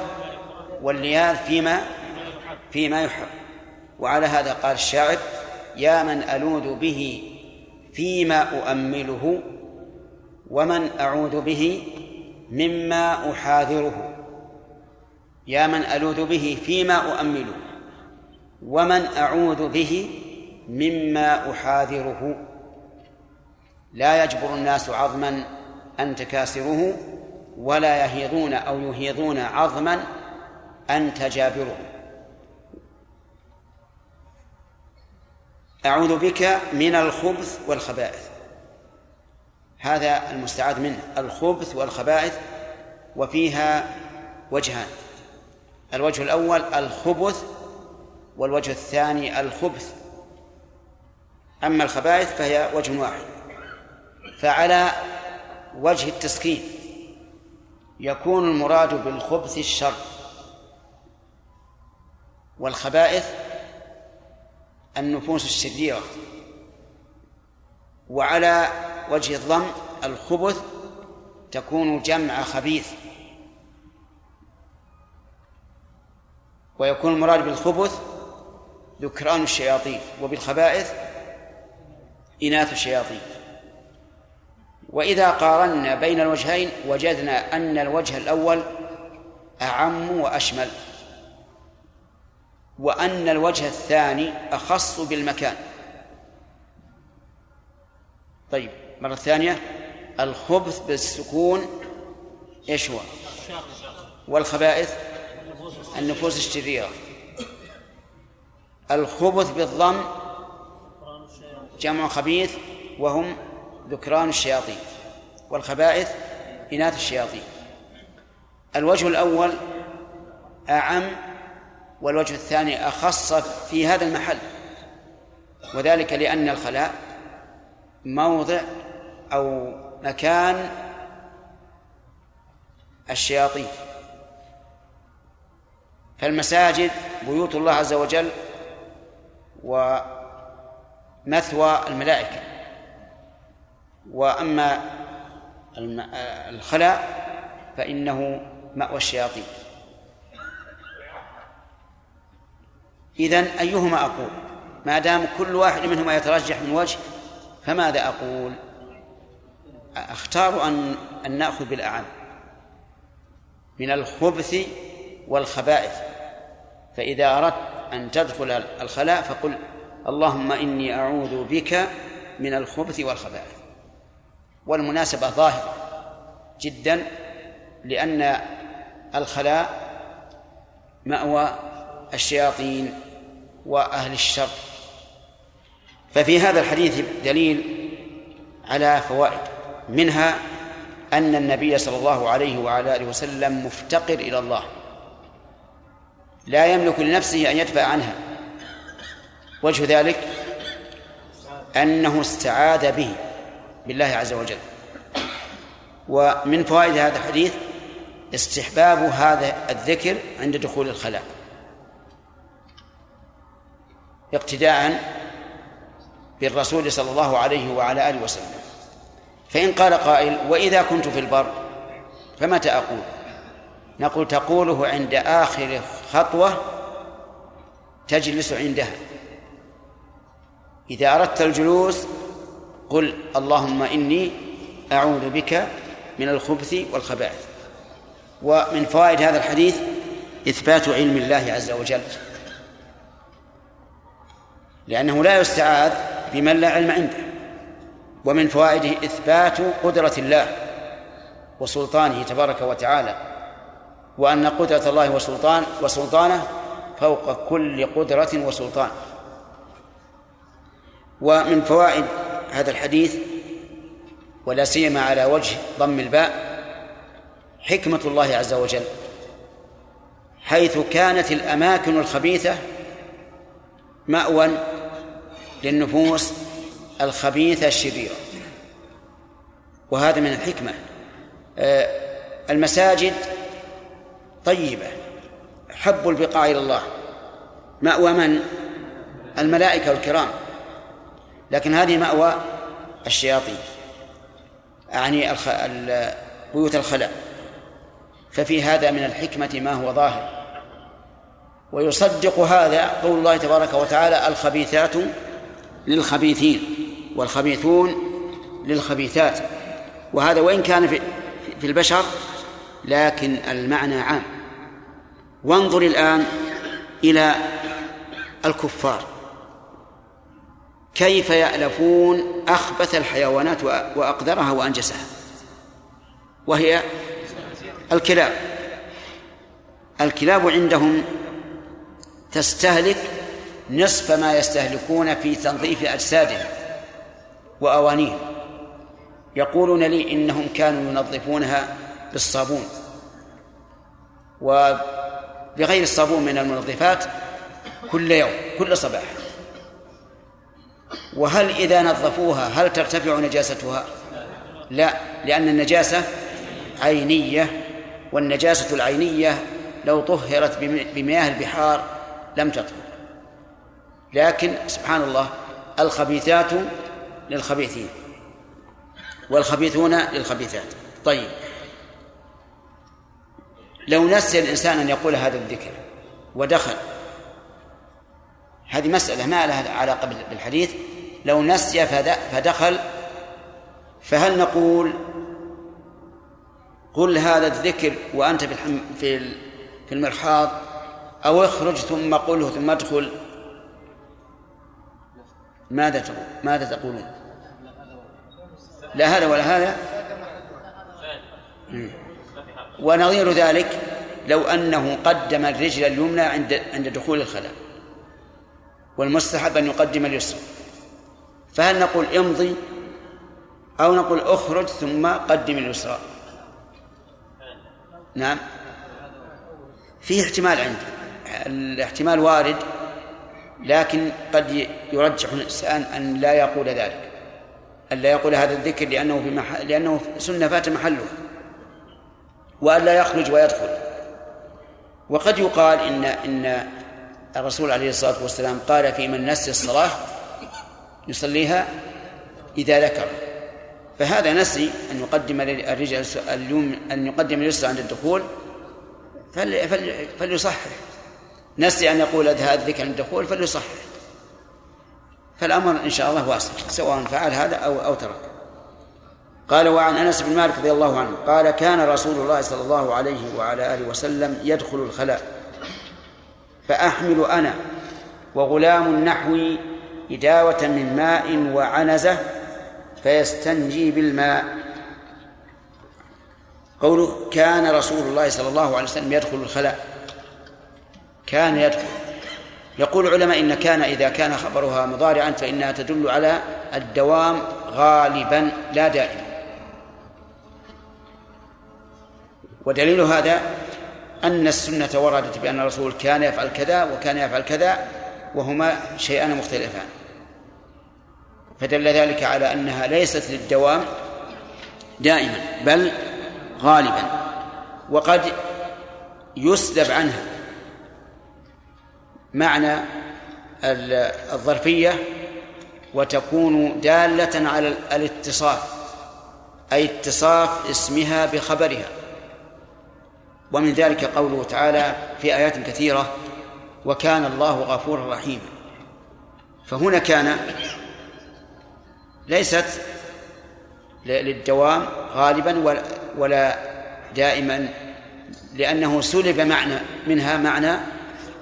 واللياذ فيما فيما يحب وعلى هذا قال الشاعر يا من ألوذ به فيما أؤمله ومن أعوذ به مما أحاذره. يا من ألوذ به فيما أؤمله ومن أعوذ به مما أحاذره. لا يجبر الناس عظما أنت كاسره ولا يهيضون أو يهيضون عظما أنت جابره أعوذ بك من الخبث والخبائث. هذا المستعاذ منه الخبث والخبائث وفيها وجهان. الوجه الأول الخبث والوجه الثاني الخبث. أما الخبائث فهي وجه واحد. فعلى وجه التسكين يكون المراد بالخبث الشر. والخبائث النفوس الشريرة وعلى وجه الضم الخبث تكون جمع خبيث. ويكون المراد بالخبث ذكران الشياطين وبالخبائث إناث الشياطين. وإذا قارنا بين الوجهين وجدنا أن الوجه الأول أعم وأشمل. وأن الوجه الثاني أخص بالمكان. طيب مرة ثانية الخبث بالسكون إيش هو؟ والخبائث؟ النفوس الشريرة. الخبث بالضم جمع خبيث وهم ذكران الشياطين والخبائث إناث الشياطين. الوجه الأول أعم والوجه الثاني أخص في هذا المحل وذلك لأن الخلاء موضع أو مكان الشياطين. فالمساجد بيوت الله عز وجل ومثوى الملائكة. وأما الخلاء فإنه مأوى الشياطين. إذن أيهما أقول؟ ما دام كل واحد منهما يترجح من وجه فماذا أقول؟ أختار أن أن نأخذ بالأعم. من الخبث والخبائث. فإذا أردت أن تدخل الخلاء فقل اللهم إني أعوذ بك من الخبث والخبائث. والمناسبة ظاهرة جدا لأن الخلاء مأوى الشياطين وأهل الشر. ففي هذا الحديث دليل على فوائد. منها أن النبي صلى الله عليه وعلى آله وسلم مفتقر إلى الله. لا يملك لنفسه أن يدفع عنها. وجه ذلك أنه استعاذ به بالله عز وجل. ومن فوائد هذا الحديث استحباب هذا الذكر عند دخول الخلاء. اقتداء بالرسول صلى الله عليه وعلى آله وسلم. فإن قال قائل وإذا كنت في البر فمتى أقول؟ نقول تقوله عند آخر خطوة تجلس عندها. إذا أردت الجلوس قل اللهم إني أعوذ بك من الخبث والخبائث. ومن فوائد هذا الحديث إثبات علم الله عز وجل. لأنه لا يستعاذ بمن لا علم عنده ومن فوائده إثبات قدرة الله وسلطانه تبارك وتعالى وأن قدرة الله وسلطان وسلطانه فوق كل قدرة وسلطان. ومن فوائد هذا الحديث ولا سيما على وجه ضم الباء حكمة الله عز وجل حيث كانت الأماكن الخبيثة مأوى للنفوس الخبيثة الشريرة وهذا من الحكمة. آه، المساجد طيبة حب البقاع إلى الله مأوى من؟ الملائكة الكرام. لكن هذه مأوى الشياطين أعني الخ... بيوت الخلاء. ففي هذا من الحكمة ما هو ظاهر. ويصدق هذا قول الله تبارك وتعالى الخبيثات للخبيثين والخبيثون للخبيثات. وهذا وإن كان في, البشر لكن المعنى عام. وانظر الآن إلى الكفار. كيف يألفون أخبث الحيوانات وأقدرها وأنجسها. وهي الكلاب. الكلاب عندهم تستهلك نصف ما يستهلكون في تنظيف أجسادهم وأوانيهم. يقولون لي إنهم كانوا ينظفونها بالصابون. وبغير الصابون من المنظفات كل يوم كل صباح. وهل إذا نظفوها هل ترتفع نجاستها؟ لا لأن النجاسة عينية والنجاسة العينية لو طهرت بمياه البحار لم تطهر. لكن سبحان الله الخبيثات للخبيثين والخبيثون للخبيثات. طيب. لو نسي الإنسان أن يقول هذا الذكر ودخل هذه مسألة ما لها علاقة بالحديث. لو نسي فدخل فهل نقول قل هذا الذكر وأنت في في المرحاض أو اخرج ثم قله ثم ادخل؟ ماذا تقول؟ ماذا تقولون؟ لا هذا ولا هذا؟ ونظير ذلك لو أنه قدم الرجل اليمنى عند عند دخول الخلاء والمستحب أن يقدم اليسرى. فهل نقول امضي أو نقول اخرج ثم قدم اليسرى؟ نعم. فيه احتمال عندي. الاحتمال وارد. لكن قد يرجح الإنسان أن لا يقول ذلك أن لا يقول هذا الذكر لأنه في محل لأنه سنة فات محله وأن لا يخرج ويدخل. وقد يقال إن إن الرسول عليه الصلاة والسلام قال في من نسي الصلاة يصليها إذا ذكر. فهذا نسي أن يقدم الرجال اليوم أن يقدم اليسرى عند الدخول فليصحح. نسي أن يقول هذا عند الدخول فليصحح. فالأمر إن شاء الله واسع سواء فعل هذا أو أو ترك. قال وعن أنس بن مالك رضي الله عنه قال كان رسول الله صلى الله عليه وعلى آله وسلم يدخل الخلاء فأحمل أنا وغلام نحوي إداوة من ماء وعنزة فيستنجي بالماء. قوله كان رسول الله صلى الله عليه وسلم يدخل الخلاء. كان يدخل. يقول العلماء إن كان إذا كان خبرها مضارعا فإنها تدل على الدوام غالبا لا دائما. ودليل هذا أن السنة وردت بأن الرسول كان يفعل كذا وكان يفعل كذا وهما شيئان مختلفان. فدل ذلك على أنها ليست للدوام دائما بل غالبا. وقد يسلب عنها. معنى الظرفية وتكون دالة على الاتصاف أي اتصاف اسمها بخبرها. ومن ذلك قوله تعالى في آيات كثيرة وكان الله غفورا رحيما. فهنا كان ليست للدوام غالبا ولا دائما لأنه سلب معنى منها معنى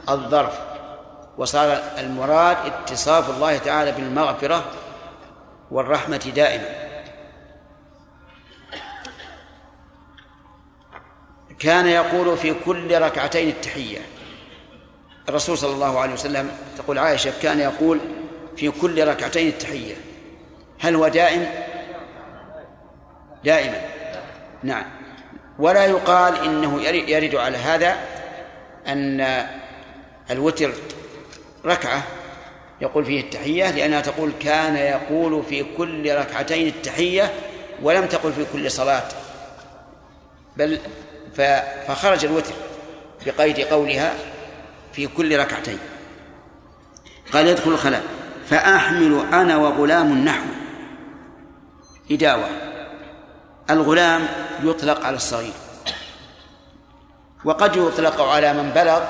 الظرف. وصار المراد اتصاف الله تعالى بالمغفرة والرحمة دائما. كان يقول في كل ركعتين التحية. الرسول صلى الله عليه وسلم تقول عائشة كان يقول في كل ركعتين التحية. هل هو دائم؟ دائما. نعم. ولا يقال إنه يرد على هذا أن الوتر ركعة. يقول فيه التحية لأنها تقول كان يقول في كل ركعتين التحية ولم تقل في كل صلاة. بل فخرج الوتر بقيد قولها في كل ركعتين. قال يدخل الخلاء. فأحمل أنا وغلام نحو إداوة. الغلام يطلق على الصغير. وقد يطلق على من بلغ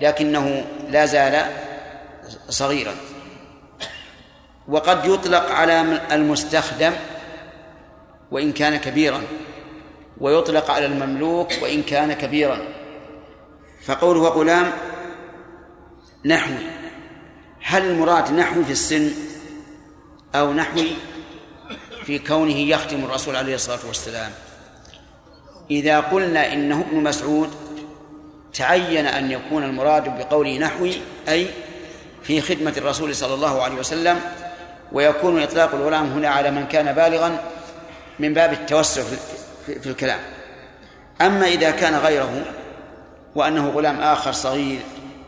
لكنه لا زال صغيرا. وقد يطلق على المستخدم وإن كان كبيرا ويطلق على المملوك وإن كان كبيرا. فقوله غلام نحوي هل المراد نحوي في السن أو نحوي في كونه يخدم الرسول عليه الصلاة والسلام؟ إذا قلنا إنه ابن مسعود تعين أن يكون المراد بقوله نحوي أي في خدمة الرسول صلى الله عليه وسلم ويكون إطلاق الغلام هنا على من كان بالغا من باب التوسع في الكلام. أما إذا كان غيره وأنه غلام آخر صغير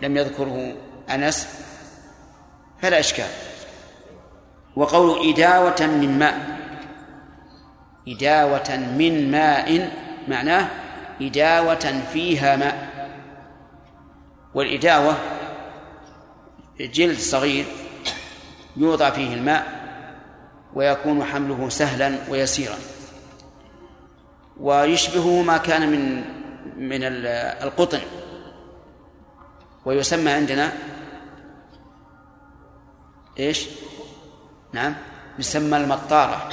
لم يذكره أنس فلا إشكال. وقول إداوة من ماء. إداوة من ماء معناه إداوة فيها ماء. والإداوة جلد صغير يوضع فيه الماء ويكون حمله سهلا ويسيرا. ويشبهه ما كان من من القطن. ويسمى عندنا إيش؟ نعم يسمى المطارة.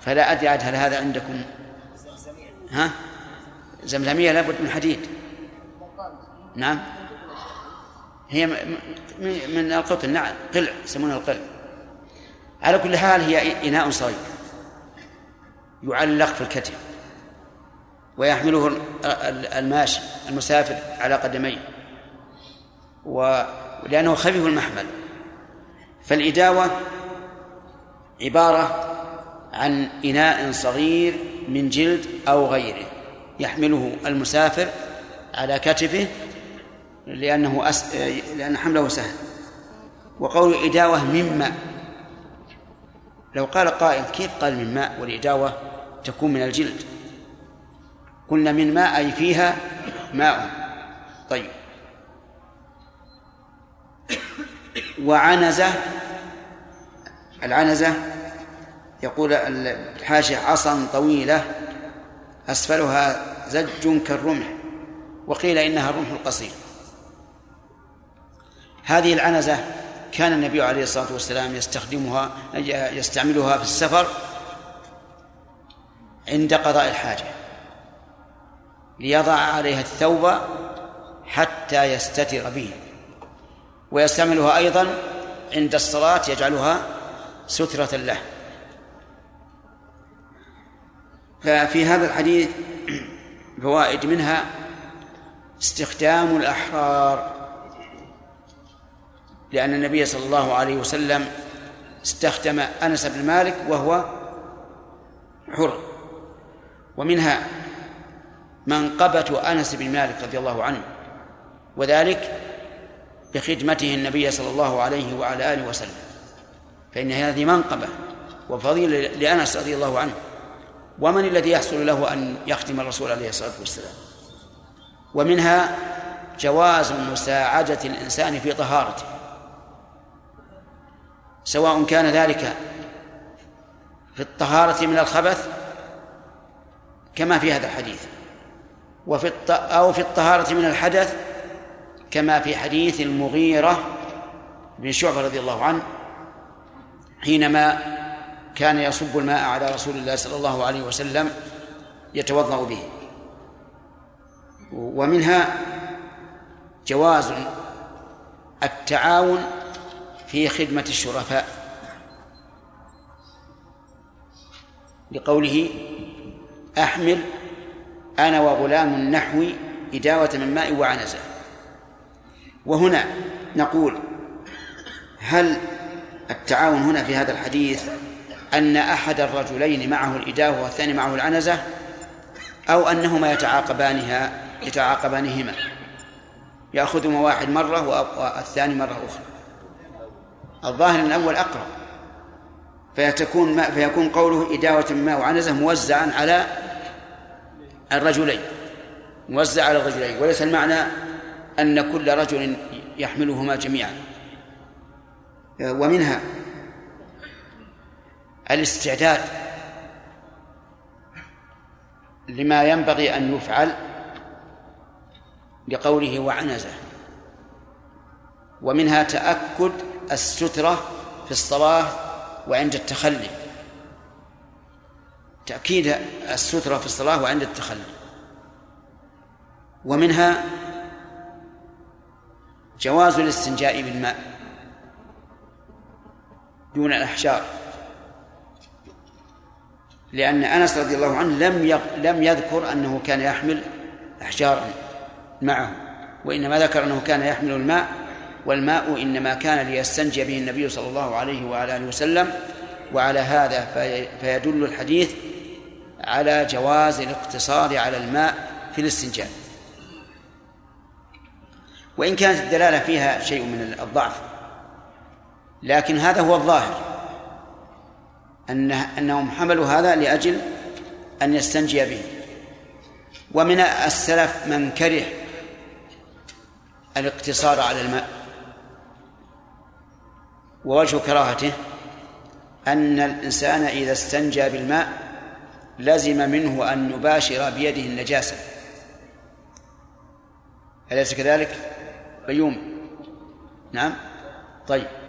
فلا أدري عاد هل هذا عندكم؟ ها؟ زمزمية لابد من حديد. نعم. هي من القطن نعم قلع يسمونها القلع. على كل حال هي إناء صغير. يعلق في الكتف. ويحمله ال- ال- الماشي المسافر على قدميه. ولأنه خفيف المحمل. فالإداوة عبارة عن إناء صغير من جلد أو غيره. يحمله المسافر على كتفه لأنه أس... لأن حمله سهل. وقول إداوة من ماء. لو قال قائل كيف قال من ماء؟ والإداوة تكون من الجلد. قلنا من ماء أي فيها ماء. طيب. وعنزة العنزة يقول الحاشية عصا طويلة أسفلها زج كالرمح. وقيل إنها الرمح القصير هذه العنزة كان النبي عليه الصلاة والسلام يستخدمها يستعملها في السفر عند قضاء الحاجة ليضع عليها الثوب حتى يستتر به ويستعملها أيضا عند الصلاة يجعلها سترة له. ففي هذا الحديث فوائد منها استخدام الأحرار. لأن النبي صلى الله عليه وسلم استخدم أنس بن مالك وهو حر. ومنها منقبة أنس بن مالك رضي الله عنه وذلك بخدمته النبي صلى الله عليه وعلى آله وسلم. فإن هذه منقبة وفضيلة لأنس رضي الله عنه ومن الذي يحصل له أن يخدم الرسول عليه الصلاة والسلام؟ ومنها جواز مساعدة الإنسان في طهارته. سواء كان ذلك في الطهارة من الخبث كما في هذا الحديث وفي الط... أو في الطهارة من الحدث كما في حديث المغيرة بن شعبة رضي الله عنه حينما كان يصب الماء على رسول الله صلى الله عليه وسلم يتوضأ به. ومنها جواز التعاون في خدمة الشرفاء. لقوله أحمل أنا وغلام نحوي إداوة من ماء وعنزة. وهنا نقول هل التعاون هنا في هذا الحديث أن أحد الرجلين معه الإداوة والثاني معه العنزة؟ أو أنهما يتعاقبانها يتعاقبانهما؟ يأخذهما واحد مرة والثاني مرة أخرى. الظاهر أن الأول أقرب. فيتكون ما فيكون قوله إداوة ماء وعنزة موزعا على الرجلين. موزع على الرجلين. وليس المعنى أن كل رجل يحملهما جميعا. ومنها الاستعداد لما ينبغي أن يفعل لقوله وعنزة. ومنها تأكد السترة في الصلاة وعند التخلي. تأكيد السترة في الصلاة وعند التخلي. ومنها جواز الاستنجاء بالماء دون الأحجار. لأن أنس رضي الله عنه لم لم يذكر أنه كان يحمل أحجارا معه وإنما ذكر أنه كان يحمل الماء والماء إنما كان ليستنجي به النبي صلى الله عليه وعلى آله وسلم وعلى هذا فيدل الحديث على جواز الاقتصار على الماء في الاستنجاء. وإن كانت الدلالة فيها شيء من الضعف لكن هذا هو الظاهر أن أنهم حملوا هذا لأجل أن يستنجي به. ومن السلف من كره الاقتصار على الماء. ووجه كراهته أن الإنسان إذا استنجى بالماء لزم منه أن يباشر بيده النجاسة. أليس كذلك؟ بيومي نعم؟ طيب.